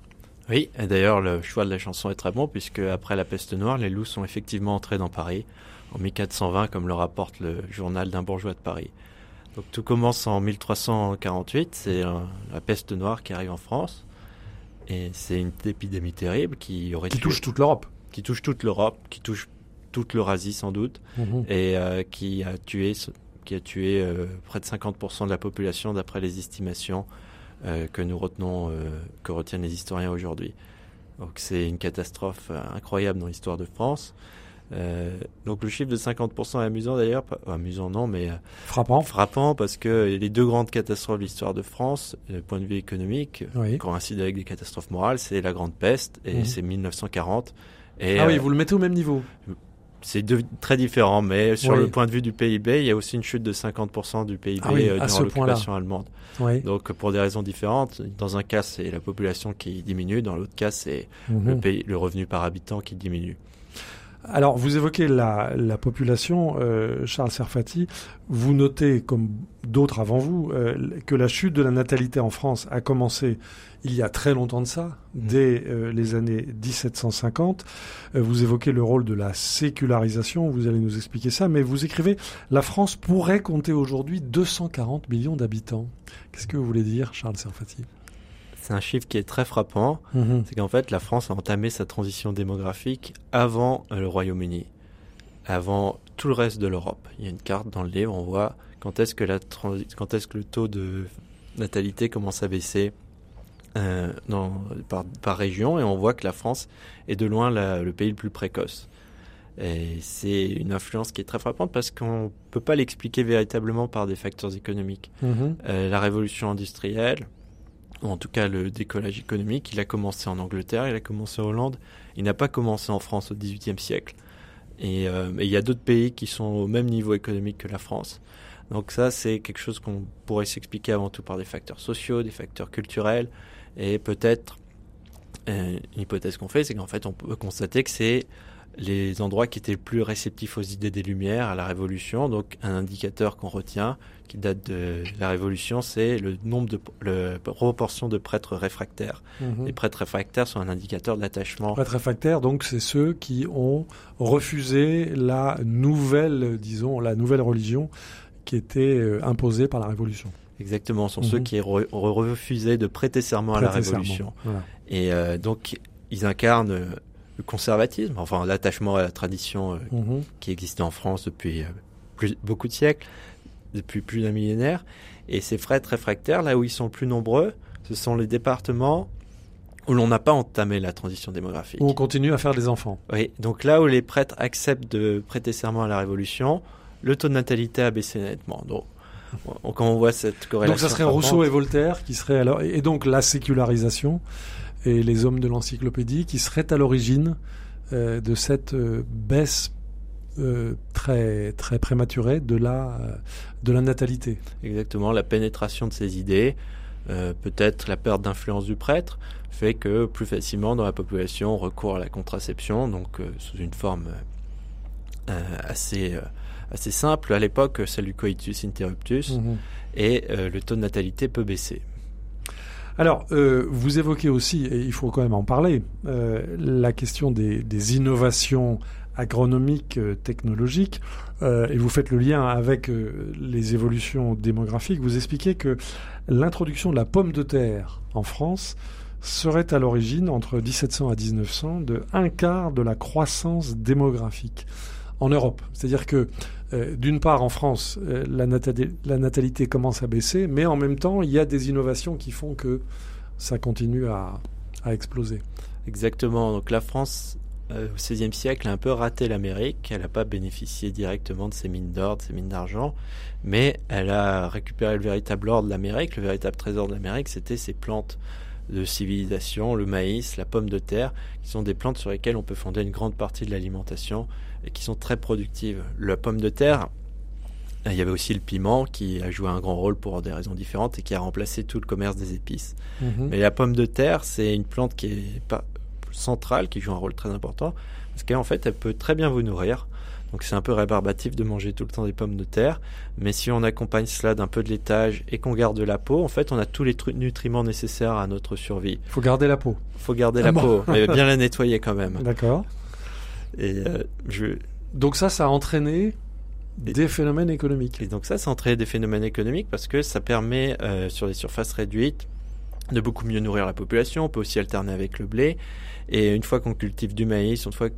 Oui, et d'ailleurs le choix de la chanson est très bon puisque après la peste noire, les loups sont effectivement entrés dans Paris en 1420, comme le rapporte le journal d'un bourgeois de Paris. Donc tout commence en 1348, c'est la peste noire qui arrive en France, et c'est une épidémie terrible qui aurait qui touche toute l'Europe, qui touche toute l'Europe, qui touche toute l'Eurasie sans doute, Mhm. et euh, qui a tué qui a tué euh, près de 50% de la population d'après les estimations euh, que nous retenons, euh, que retiennent les historiens aujourd'hui. Donc c'est une catastrophe euh, incroyable dans l'histoire de France. Euh, donc le chiffre de 50% est amusant d'ailleurs, pas- amusant non, mais euh, frappant. frappant parce que les deux grandes catastrophes de l'histoire de France, du point de vue économique, Oui. coïncident avec des catastrophes morales, c'est la Grande Peste et Mhm. c'est 1940. Et Ah oui, euh, vous le mettez au même niveau. c'est très différent, mais sur Oui. le point de vue du PIB, il y a aussi une chute de 50% du PIB Ah oui, euh, durant l'occupation allemande. Oui. Donc pour des raisons différentes, dans un cas c'est la population qui diminue, dans l'autre cas c'est Mhm. le, pays, le revenu par habitant qui diminue. Alors, vous évoquez la, la population, euh, Charles Serfati. Vous notez, comme d'autres avant vous, euh, que la chute de la natalité en France a commencé il y a très longtemps de ça, dès euh, les années 1750. Euh, vous évoquez le rôle de la sécularisation, vous allez nous expliquer ça, mais vous écrivez « La France pourrait compter aujourd'hui 240 millions d'habitants ». Qu'est-ce que vous voulez dire, Charles Serfati? C'est un chiffre qui est très frappant, c'est qu'en fait la France a entamé sa transition démographique avant euh, le Royaume-Uni, avant tout le reste de l'Europe. Il y a une carte dans le livre, on voit quand est-ce que, la transi- quand est-ce que le taux de natalité commence à baisser euh, dans, par, par région et on voit que la France est de loin la- le pays le plus précoce. Et c'est une influence qui est très frappante parce qu'on ne peut pas l'expliquer véritablement par des facteurs économiques. Mhm. Euh, la révolution industrielle, ou en tout cas le décollage économique, il a commencé en Angleterre, il a commencé en Hollande, il n'a pas commencé en France au XVIIIe siècle. Et euh, il y a d'autres pays qui sont au même niveau économique que la France. Donc ça, c'est quelque chose qu'on pourrait s'expliquer avant tout par des facteurs sociaux, des facteurs culturels, et peut-être euh, une hypothèse qu'on fait, c'est qu'en fait, on peut constater que c'est les endroits qui étaient le plus réceptifs aux idées des Lumières, à la Révolution. Donc un indicateur qu'on retient, qui date de la Révolution, c'est le nombre de la proportion de prêtres réfractaires. Mhm. Les prêtres réfractaires sont un indicateur d'attachement. Prêtres réfractaires, donc c'est ceux qui ont refusé la nouvelle, disons, la nouvelle religion qui était euh, imposée par la Révolution. Exactement, ce sont Mhm. ceux qui re- ont refusé de prêter serment à la serment. Révolution. Voilà. Et euh, donc, ils incarnent le conservatisme, enfin l'attachement à la tradition euh, Mhm. qui existait en France depuis euh, plus, beaucoup de siècles, depuis plus d'un millénaire. Et ces prêtres réfractaires, là où ils sont le plus nombreux, ce sont les départements où l'on n'a pas entamé la transition démographique. Où on continue à faire des enfants. Oui, donc là où les prêtres acceptent de prêter serment à la Révolution, le taux de natalité a baissé nettement. Donc, on- quand on voit cette corrélation. Donc ça serait Rousseau et Voltaire qui seraient alors et donc la sécularisation et les hommes de l'encyclopédie qui seraient à l'origine euh, de cette euh, baisse euh, très très prématurée de la de la natalité. Exactement, la pénétration de ces idées, peut-être la perte d'influence du prêtre, fait que plus facilement dans la population on recourt à la contraception, donc sous une forme assez, assez simple. À l'époque, du coitus interruptus, Mhm. et euh, le taux de natalité peut baisser. Alors, euh, vous évoquez aussi, et il faut quand même en parler, euh, la question des, des innovations agronomiques, euh, technologiques, euh, et vous faites le lien avec euh, les évolutions démographiques. Vous expliquez que l'introduction de la pomme de terre en France serait à l'origine, entre 1700 à 1900, de un quart de la croissance démographique en Europe. C'est-à-dire que, euh, d'une part, en France, euh, la, natali- la natalité commence à baisser, mais en même temps, il y a des innovations qui font que ça continue à, à exploser. Exactement, donc la France euh, au XVIe siècle a un peu raté l'Amérique, elle n'a pas bénéficié directement de ses mines d'or, de ses mines d'argent, mais elle a récupéré le véritable or de l'Amérique, le véritable trésor de l'Amérique, c'était ses plantes de civilisation, le maïs, la pomme de terre, qui sont des plantes sur lesquelles on peut fonder une grande partie de l'alimentation et qui sont très productives. La pomme de terre, il y avait aussi le piment qui a joué un grand rôle pour des raisons différentes et qui a remplacé tout le commerce des épices. Mais la pomme de terre, c'est une plante qui est pas centrale, qui joue un rôle très important, parce qu'en fait, elle peut très bien vous nourrir. Donc c'est un peu rébarbatif de manger tout le temps des pommes de terre, mais si on accompagne cela d'un peu de laitage et qu'on garde la peau, en fait, on a tous les nutriments nécessaires à notre survie. Il faut garder la peau. Faut garder Ah la bon. peau, mais bien la nettoyer quand même. D'accord. Et, euh, je, Donc ça, ça a entraîné Et- des phénomènes économiques. Et donc ça, ça entraîne des phénomènes économiques parce que ça permet, euh, sur des surfaces réduites, de beaucoup mieux nourrir la population. On peut aussi alterner avec le blé. Et une fois qu'on cultive du maïs, une fois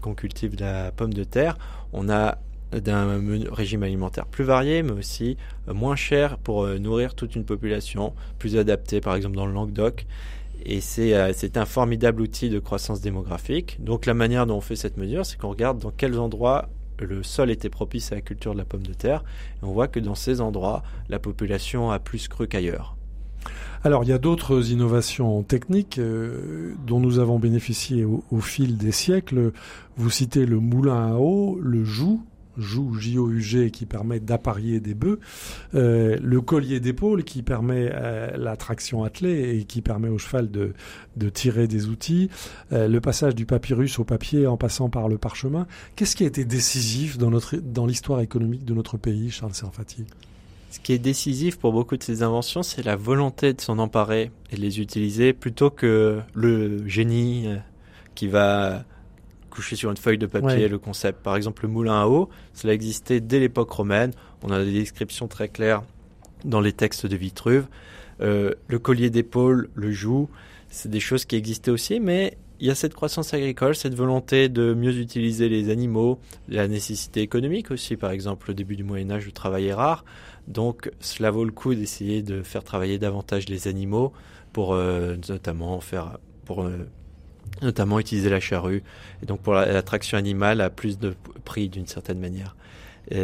qu'on cultive de la pomme de terre, on a d'un régime alimentaire plus varié, mais aussi euh, moins cher pour nourrir toute une population, plus adapté, par exemple dans le Languedoc. Et c'est euh, c'est un formidable outil de croissance démographique. Donc la manière dont on fait cette mesure, c'est qu'on regarde dans quels endroits le sol était propice à la culture de la pomme de terre. Et on voit que dans ces endroits, la population a plus cru qu'ailleurs. Alors, il y a d'autres innovations techniques euh, dont nous avons bénéficié au fil des siècles. Vous citez le moulin à eau, le joug, joug, J-O-U-G, qui permet d'apparier des bœufs, euh, le collier d'épaule qui permet euh, la traction attelée et qui permet au cheval de, tirer des outils, euh, le passage du papyrus au papier en passant par le parchemin. Qu'est-ce qui a été décisif dans, notre, dans l'histoire économique de notre pays, Charles Serfati? Ce qui est décisif pour beaucoup de ces inventions, c'est la volonté de s'en emparer et de les utiliser plutôt que le génie qui va coucher sur une feuille de papier Ouais. le concept. Par exemple, le moulin à eau, cela existait dès l'époque romaine. On a des descriptions très claires dans les textes de Vitruve. Euh, le collier d'épaule, le joug, c'est des choses qui existaient aussi, mais il y a cette croissance agricole, cette volonté de mieux utiliser les animaux, la nécessité économique aussi. Par exemple, au début du Moyen Âge, le travail est rare. Donc cela vaut le coup d'essayer de faire travailler davantage les animaux pour euh, notamment faire pour euh, notamment utiliser la charrue et donc pour la- l'attraction animale à plus de prix d'une certaine manière.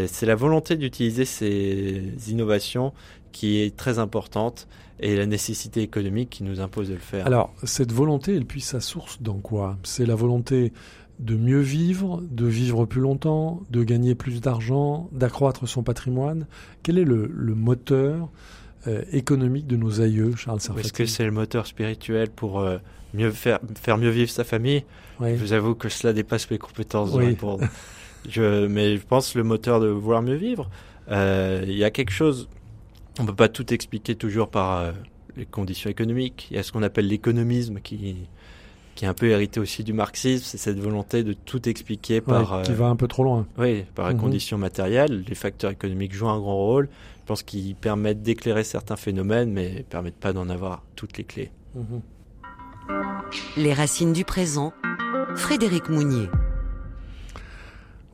C'est la volonté d'utiliser ces innovations qui est très importante et la nécessité économique qui nous impose de le faire. Alors, cette volonté, elle puise sa source dans quoi? C'est la volonté de mieux vivre, de vivre plus longtemps, de gagner plus d'argent, d'accroître son patrimoine. Quel est le, le moteur euh, économique de nos aïeux, Charles Sarfati Est-ce que c'est le moteur spirituel pour euh, mieux faire, faire mieux vivre sa famille. Je vous avoue que cela dépasse mes compétences Oui. je, mais je pense le moteur de vouloir mieux vivre. Euh, Il y a quelque chose, on peut pas tout expliquer toujours par euh, les conditions économiques. Il y a ce qu'on appelle l'économisme qui, qui est un peu hérité aussi du marxisme, c'est cette volonté de tout expliquer Ouais, par, qui euh, va un peu trop loin. oui, par les Mhm. conditions matérielles. Les facteurs économiques jouent un grand rôle. Je pense qu'ils permettent d'éclairer certains phénomènes, mais ne permettent pas d'en avoir toutes les clés. Mhm. Les racines du présent. Frédéric Mounier.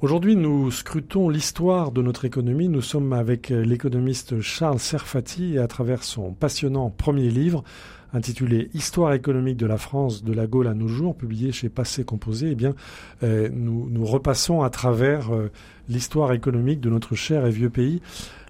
Aujourd'hui, nous scrutons l'histoire de notre économie. Nous sommes avec l'économiste Charles Serfati et à travers son passionnant premier livre intitulé Histoire économique de la France de la Gaule à nos jours, publié chez Passé Composé, eh bien, euh, nous, nous repassons à travers euh, l'histoire économique de notre cher et vieux pays.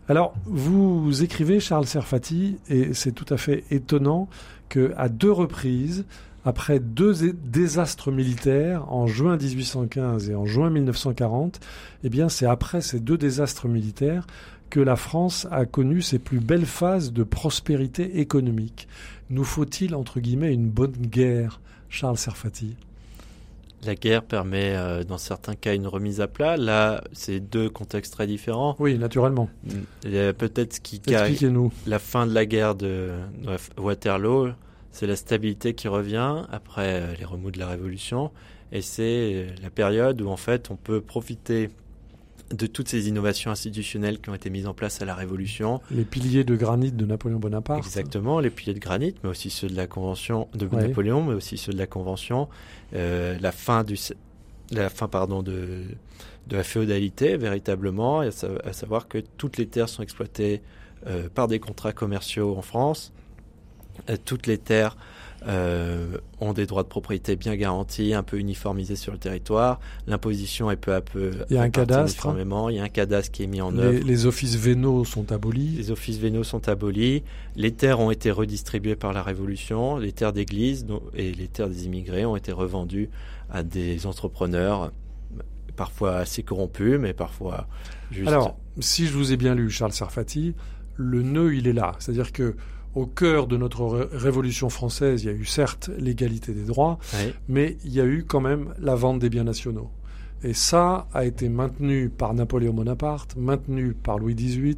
Alors, vous écrivez, Charles Serfati, et c'est tout à fait étonnant que à deux reprises, après deux désastres militaires en juin 1815 et en juin 1940, eh bien, c'est après ces deux désastres militaires que la France a connu ses plus belles phases de prospérité économique. Nous faut-il, entre guillemets, une bonne guerre, Charles Serfati? La guerre permet, euh, dans certains cas, une remise à plat. Là, c'est deux contextes très différents. Oui, naturellement. Y a Peut-être ce qui Expliquez-nous. la fin de la guerre de, de Waterloo, c'est la stabilité qui revient après euh, les remous de la Révolution. Et c'est euh, la période où, en fait, on peut profiter de toutes ces innovations institutionnelles qui ont été mises en place à la Révolution. Les piliers de granit de Napoléon Bonaparte. Exactement, les piliers de granit, mais aussi ceux de la Convention de Ouais. Napoléon, mais aussi ceux de la Convention. Euh, la fin du, la fin pardon de de la féodalité véritablement, et à, sa- à savoir que toutes les terres sont exploitées euh, par des contrats commerciaux en France. Euh, toutes les terres euh, ont des droits de propriété bien garantis, un peu uniformisés sur le territoire. L'imposition est peu à peu Il y a un cadastre. uniformément. Il y a un cadastre qui est mis en Les, œuvre. les offices vénaux sont abolis. Les offices vénaux sont abolis, les terres ont été redistribuées par la Révolution, les terres d'église et les terres des immigrés ont été revendues à des entrepreneurs, parfois assez corrompus, mais parfois juste. Alors, si je vous ai bien lu, Charles Sarfati, le nœud, il est là. C'est-à-dire que au cœur de notre ré- révolution française, il y a eu certes l'égalité des droits, mais il y a eu quand même la vente des biens nationaux. Et ça a été maintenu par Napoléon Bonaparte, maintenu par Louis XVIII,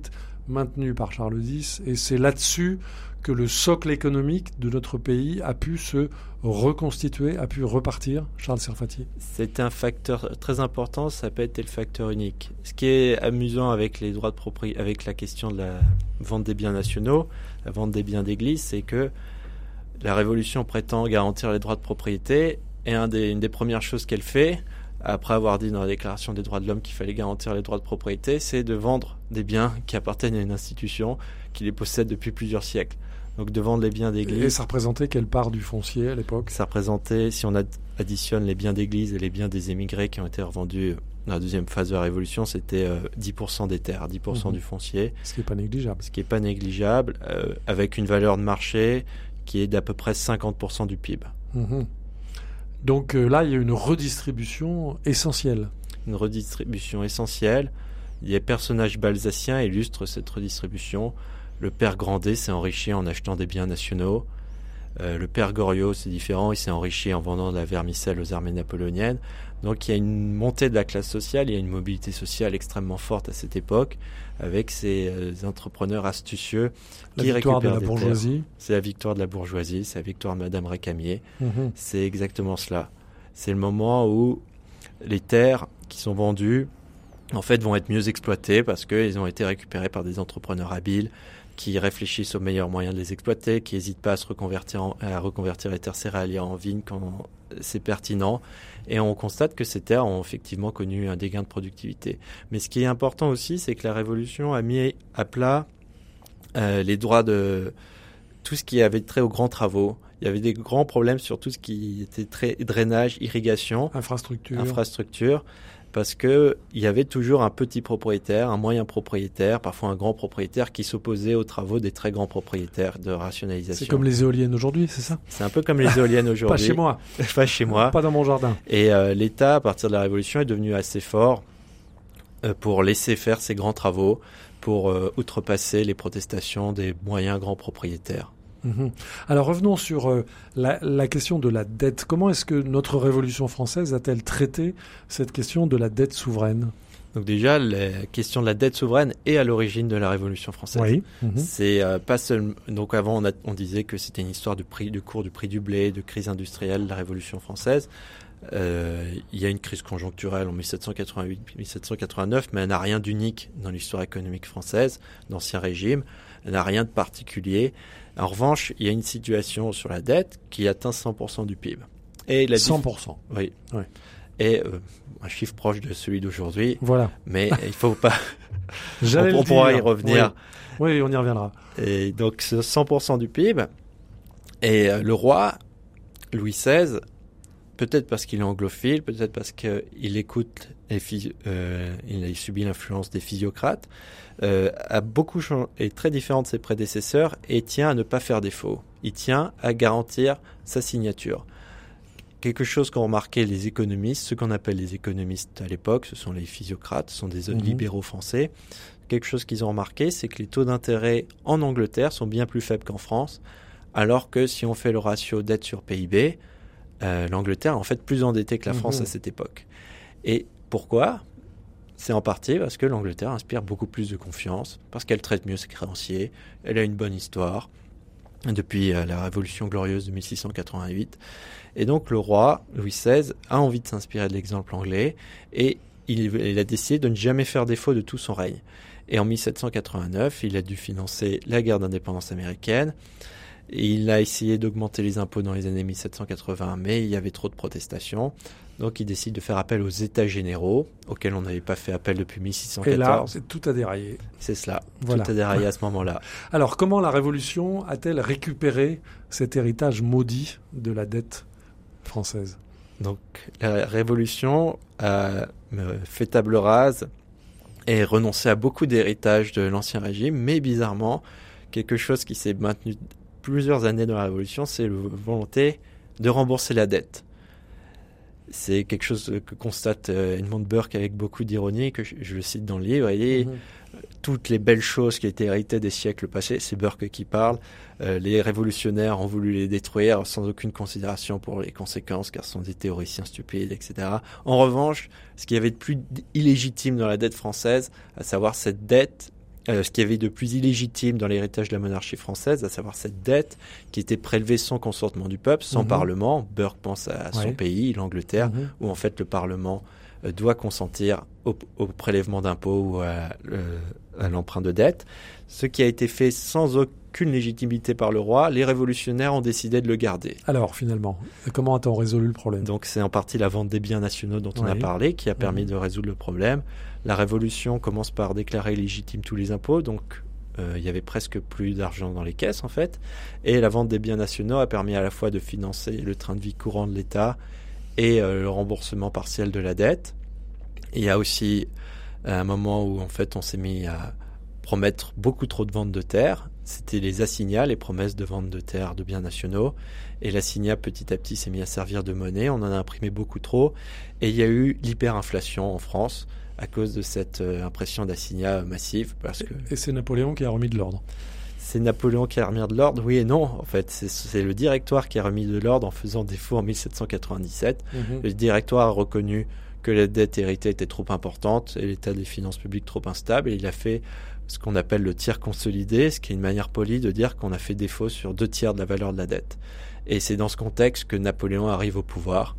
maintenu par Charles X, et c'est là-dessus que le socle économique de notre pays a pu se reconstituer, a pu repartir, Charles Serfati. c'est un facteur très important, ça peut être le facteur unique. Ce qui est amusant avec les droits de propriété, avec la question de la vente des biens nationaux, vente des biens d'église, c'est que la Révolution prétend garantir les droits de propriété et un des- une des premières choses qu'elle fait, après avoir dit dans la Déclaration des droits de l'homme qu'il fallait garantir les droits de propriété, c'est de vendre des biens qui appartiennent à une institution qui les possède depuis plusieurs siècles. Donc de vendre les biens Et d'église, ça représentait quelle part du foncier à l'époque? Ça représentait, si on ad- additionne les biens d'église et les biens des émigrés qui ont été revendus la deuxième phase de la Révolution, c'était euh, 10% des terres, 10% Mhm. du foncier Ce qui n'est pas négligeable. ce qui n'est pas négligeable, euh, avec une valeur de marché qui est d'à peu près 50% du PIB. Mhm. Donc euh, là, il y a une redistribution essentielle. Une redistribution essentielle. Les personnages balsaciens illustrent cette redistribution. Le père Grandet s'est enrichi en achetant des biens nationaux. Euh, le père Goriot, c'est différent, il s'est enrichi en vendant de la vermicelle aux armées napoléoniennes. Donc il y a une montée de la classe sociale, il y a une mobilité sociale extrêmement forte à cette époque, avec ces euh, entrepreneurs astucieux La qui victoire de récupèrent la des bourgeoisie. C'est la victoire de la bourgeoisie, c'est la victoire de Madame Récamier. Mhm. C'est exactement cela. C'est le moment où les terres qui sont vendues, en fait, vont être mieux exploitées parce qu'elles ont été récupérées par des entrepreneurs habiles qui réfléchissent aux meilleurs moyens de les exploiter, qui n'hésitent pas à se reconvertir, en- à reconvertir les terres céréalières en vignes quand c'est pertinent. Et on constate que ces terres ont effectivement connu un dégain de productivité. Mais ce qui est important aussi, c'est que la Révolution a mis à plat euh, les droits de tout ce qui avait trait aux grands travaux. Il y avait des grands problèmes sur tout ce qui était très drainage, irrigation, Infrastructure. infrastructure, parce que il y avait toujours un petit propriétaire, un moyen propriétaire, parfois un grand propriétaire qui s'opposait aux travaux des très grands propriétaires de rationalisation. C'est comme les éoliennes aujourd'hui, c'est ça? C'est un peu comme les éoliennes Pas aujourd'hui. chez moi, Pas chez moi. pas dans mon jardin. Et euh, l'État, à partir de la Révolution, est devenu assez fort pour laisser faire ces grands travaux, pour outrepasser les protestations des moyens grands propriétaires. Mhm. Alors revenons sur euh, la, question de la dette. Comment est-ce que notre Révolution française a-t-elle traité cette question de la dette souveraine? Donc déjà, la question de la dette souveraine est à l'origine de la Révolution française. Oui. Mhm. C'est euh, pas seulement. Donc avant, on, disait que c'était une histoire du prix, du cours du prix du blé, de crise industrielle, de la Révolution française. Euh, il y a une crise conjoncturelle en 1788-1789, mais elle n'a rien d'unique dans l'histoire économique française, d'Ancien Régime. Elle n'a rien de particulier. En revanche, il y a une situation sur la dette qui atteint 100% du PIB. Et la 100%. Oui. Et euh, un chiffre proche de celui d'aujourd'hui. Voilà. Mais il faut pas. on, on pourra y revenir. Oui. on y reviendra. Et donc, 100% du PIB. Et euh, le roi, Louis XVI, peut-être parce qu'il est anglophile, peut-être parce qu'il écoute, et euh, il a subi l'influence des physiocrates, euh, a beaucoup est très différent de ses prédécesseurs et tient à ne pas faire défaut. Il tient à garantir sa signature. Quelque chose qu'ont remarqué les économistes, ce qu'on appelle les économistes à l'époque, ce sont les physiocrates, ce sont des mhm. libéraux français. Quelque chose qu'ils ont remarqué, c'est que les taux d'intérêt en Angleterre sont bien plus faibles qu'en France, alors que si on fait le ratio dette sur PIB, euh, l'Angleterre est en fait plus endettée que la France mhm. à cette époque. Et pourquoi? C'est en partie parce que l'Angleterre inspire beaucoup plus de confiance, parce qu'elle traite mieux ses créanciers, elle a une bonne histoire depuis euh, la Révolution glorieuse de 1688. Et donc le roi Louis XVI a envie de s'inspirer de l'exemple anglais et il, a décidé de ne jamais faire défaut de tout son règne. Et en 1789, il a dû financer la guerre d'indépendance américaine. Il a essayé d'augmenter les impôts dans les années 1780, mais il y avait trop de protestations. Donc il décide de faire appel aux États généraux, auxquels on n'avait pas fait appel depuis 1614. Et là, c'est tout a déraillé. C'est cela, tout a déraillé à ce moment-là. Alors comment la Révolution a-t-elle récupéré cet héritage maudit de la dette française? Donc la Révolution a fait table rase et renoncé à beaucoup d'héritages de l'Ancien Régime, mais bizarrement, quelque chose qui s'est maintenu plusieurs années dans la Révolution, c'est la volonté de rembourser la dette. C'est quelque chose que constate euh, Edmund Burke avec beaucoup d'ironie, que je, le cite dans le livre. Et mhm. toutes les belles choses qui étaient héritées des siècles passés, c'est Burke qui parle. Euh, les révolutionnaires ont voulu les détruire sans aucune considération pour les conséquences, car ce sont des théoriciens stupides, etc. En revanche, ce qu'il y avait de plus illégitime dans la dette française, à savoir cette dette euh, ce qu'il y avait de plus illégitime dans l'héritage de la monarchie française, à savoir cette dette qui était prélevée sans consentement du peuple, sans mhm. parlement. Burke pense à son pays, l'Angleterre, mhm. où en fait le parlement euh, doit consentir au, prélèvement d'impôts ou à, euh, à l'emprunt de dette. Ce qui a été fait sans aucune légitimité par le roi, les révolutionnaires ont décidé de le garder. Alors finalement, comment a-t-on résolu le problème? Donc c'est en partie la vente des biens nationaux dont on a parlé qui a permis mhm. de résoudre le problème. La Révolution commence par déclarer légitimes tous les impôts, donc euh, il y avait presque plus d'argent dans les caisses en fait. Et la vente des biens nationaux a permis à la fois de financer le train de vie courant de l'État et euh, le remboursement partiel de la dette. il y a aussi un moment où en fait on s'est mis à promettre beaucoup trop de ventes de terres. C'était les assignats, les promesses de vente de terres, de biens nationaux. Et l'assignat petit à petit s'est mis à servir de monnaie. On en a imprimé beaucoup trop. Et il y a eu l'hyperinflation en France à cause de cette euh, impression d'assignat massive. Parce que... Et c'est Napoléon qui a remis de l'ordre c'est Napoléon qui a remis de l'ordre Oui et non. En fait, c'est le directoire qui a remis de l'ordre en faisant défaut en 1797. Mhm. Le directoire a reconnu que la dette héritée était trop importante et l'état des finances publiques trop instable. Et il a fait ce qu'on appelle le tiers consolidé, ce qui est une manière polie de dire qu'on a fait défaut sur deux tiers de la valeur de la dette. Et c'est dans ce contexte que Napoléon arrive au pouvoir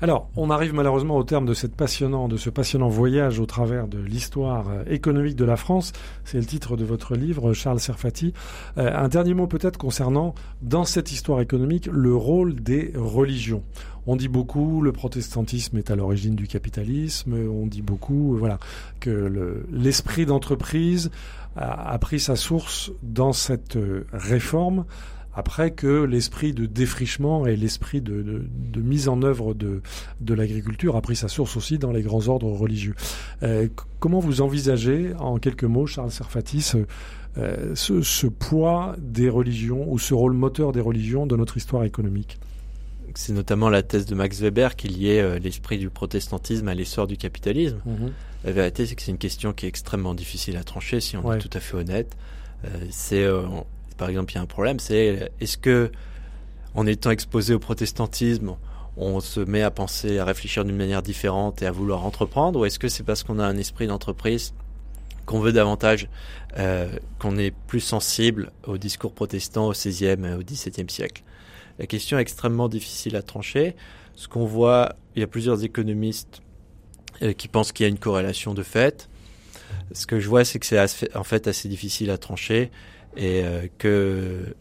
alors, on arrive malheureusement au terme de, cette passionnant, de ce passionnant voyage au travers de l'histoire euh, économique de la France. C'est le titre de votre livre, Charles Serfati. Euh, un dernier mot peut-être concernant, dans cette histoire économique, le rôle des religions. On dit beaucoup le protestantisme est à l'origine du capitalisme. On dit beaucoup, euh, voilà, que l'esprit d'entreprise a, pris sa source dans cette réforme après que l'esprit de défrichement et l'esprit de, mise en œuvre de, l'agriculture a pris sa source aussi dans les grands ordres religieux. Euh, comment vous envisagez, en quelques mots, Charles Serfatis, euh, ce, poids des religions ou ce rôle moteur des religions dans notre histoire économique? C'est notamment la thèse de Max Weber qui liait euh, l'esprit du protestantisme à l'essor du capitalisme. Mhm. La vérité, c'est que c'est une question qui est extrêmement difficile à trancher, si on Ouais. est tout à fait honnête. Euh, c'est, euh, par exemple, il y a un problème, c'est est-ce que, en étant exposé au protestantisme, on se met à penser, à réfléchir d'une manière différente et à vouloir entreprendre, ou est-ce que c'est parce qu'on a un esprit d'entreprise qu'on veut davantage, euh, qu'on est plus sensible au discours protestant au XVIe et au XVIIe siècle? La question est extrêmement difficile à trancher. Ce qu'on voit, il y a plusieurs économistes euh, qui pensent qu'il y a une corrélation de fait. Ce que je vois, c'est que c'est en fait assez difficile à trancher et euh, que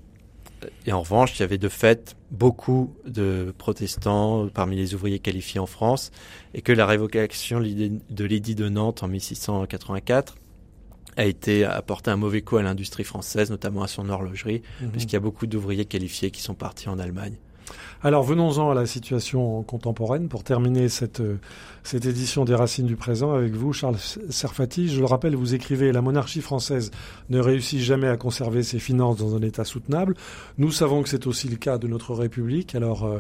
et en revanche, il y avait de fait beaucoup de protestants parmi les ouvriers qualifiés en France et que la révocation de l'édit de Nantes en 1684 a été apporté un mauvais coup à l'industrie française, notamment à son horlogerie, Mhm. puisqu'il y a beaucoup d'ouvriers qualifiés qui sont partis en Allemagne. Alors venons-en à la situation contemporaine pour terminer cette, euh, cette édition des Racines du présent avec vous, Charles Serfati. Je le rappelle, vous écrivez La monarchie française ne réussit jamais à conserver ses finances dans un état soutenable. Nous savons que c'est aussi le cas de notre République. Alors euh,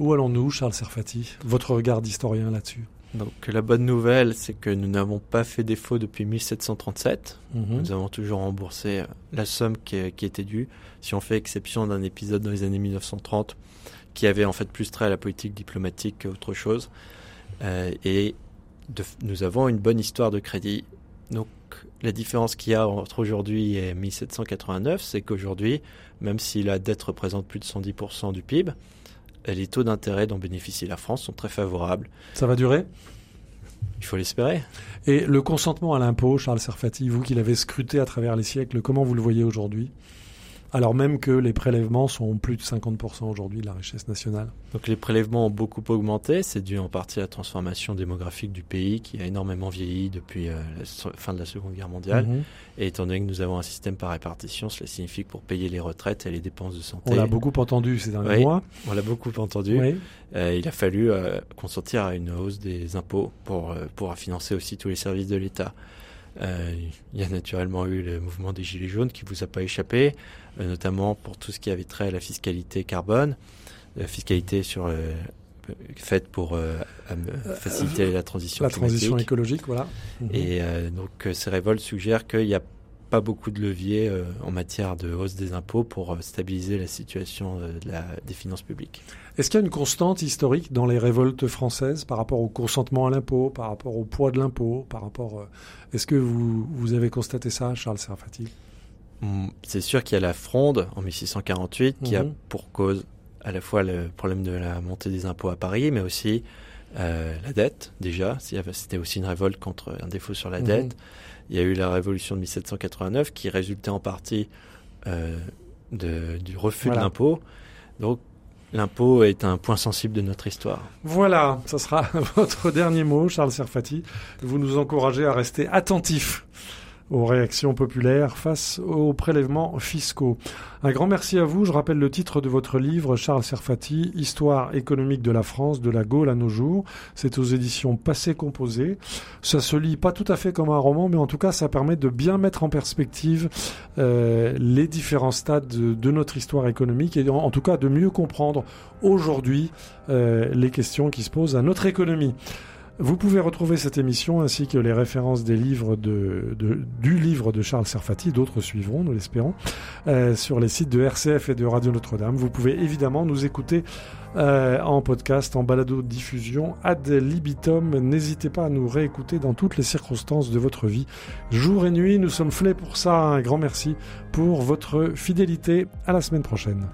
où allons-nous, Charles Serfati? Votre regard d'historien là-dessus Donc la bonne nouvelle, c'est que nous n'avons pas fait défaut depuis 1737. Mhm. Nous avons toujours remboursé euh, la somme qui, qui était due, si on fait exception d'un épisode dans les années 1930 qui avait en fait plus trait à la politique diplomatique qu'autre chose. Euh, et de, nous avons une bonne histoire de crédit. Donc la différence qu'il y a entre aujourd'hui et 1789, c'est qu'aujourd'hui, même si la dette représente plus de 110% du PIB, les taux d'intérêt dont bénéficie la France sont très favorables. Ça va durer? Il faut l'espérer. Et le consentement à l'impôt, Charles Serfati, vous qui l'avez scruté à travers les siècles, comment vous le voyez aujourd'hui? Alors même que les prélèvements sont plus de 50% aujourd'hui de la richesse nationale. Donc les prélèvements ont beaucoup augmenté, c'est dû en partie à la transformation démographique du pays qui a énormément vieilli depuis euh, la so- fin de la Seconde Guerre mondiale. Mhm. Et étant donné que nous avons un système par répartition, cela signifie que pour payer les retraites et les dépenses de santé, On l'a beaucoup entendu ces derniers Oui. mois. on l'a beaucoup entendu, Oui. euh, il a fallu euh, consentir à une hausse des impôts pour pouvoir financer aussi tous les services de l'État. Euh, il y a naturellement eu le mouvement des Gilets jaunes qui vous a pas échappé, euh, notamment pour tout ce qui avait trait à la fiscalité carbone, la fiscalité sur euh, faite pour euh, faciliter la transition La transition écologique, voilà. Mhm. Et euh, donc euh, ces révoltes suggèrent qu'il n'y a pas beaucoup de leviers euh, en matière de hausse des impôts pour euh, stabiliser la situation euh, de la- des finances publiques. Est-ce qu'il y a une constante historique dans les révoltes françaises par rapport au consentement à l'impôt, par rapport au poids de l'impôt, par rapport... Est-ce que vous, vous avez constaté ça, Charles Serfati? Mm, C'est sûr qu'il y a la fronde en 1648 qui a Mhm. pour cause à la fois le problème de la montée des impôts à Paris, mais aussi euh, la dette déjà. C'était aussi une révolte contre un défaut sur la Mhm. dette. Il y a eu la révolution de 1789 qui résultait en partie euh, de- du refus Voilà. de l'impôt. Donc l'impôt est un point sensible de notre histoire. Voilà, ça sera votre dernier mot, Charles Serfati. Vous nous encouragez à rester attentifs aux réactions populaires face aux prélèvements fiscaux. Un grand merci à vous. Je rappelle le titre de votre livre, Charles Serfati, Histoire économique de la France, de la Gaule à nos jours. C'est aux éditions Passé Composé. Ça se lit pas tout à fait comme un roman, mais en tout cas, ça permet de bien mettre en perspective euh, les différents stades de, notre histoire économique et en, en tout cas de mieux comprendre aujourd'hui euh, les questions qui se posent à notre économie. Vous pouvez retrouver cette émission ainsi que les références des livres du livre de Charles Serfati, d'autres suivront, nous l'espérons, euh, sur les sites de RCF et de Radio Notre-Dame. Vous pouvez évidemment nous écouter euh, en podcast, en balado-diffusion, ad libitum. N'hésitez pas à nous réécouter dans toutes les circonstances de votre vie, jour et nuit. Nous sommes faits pour ça. Un grand merci pour votre fidélité. À la semaine prochaine.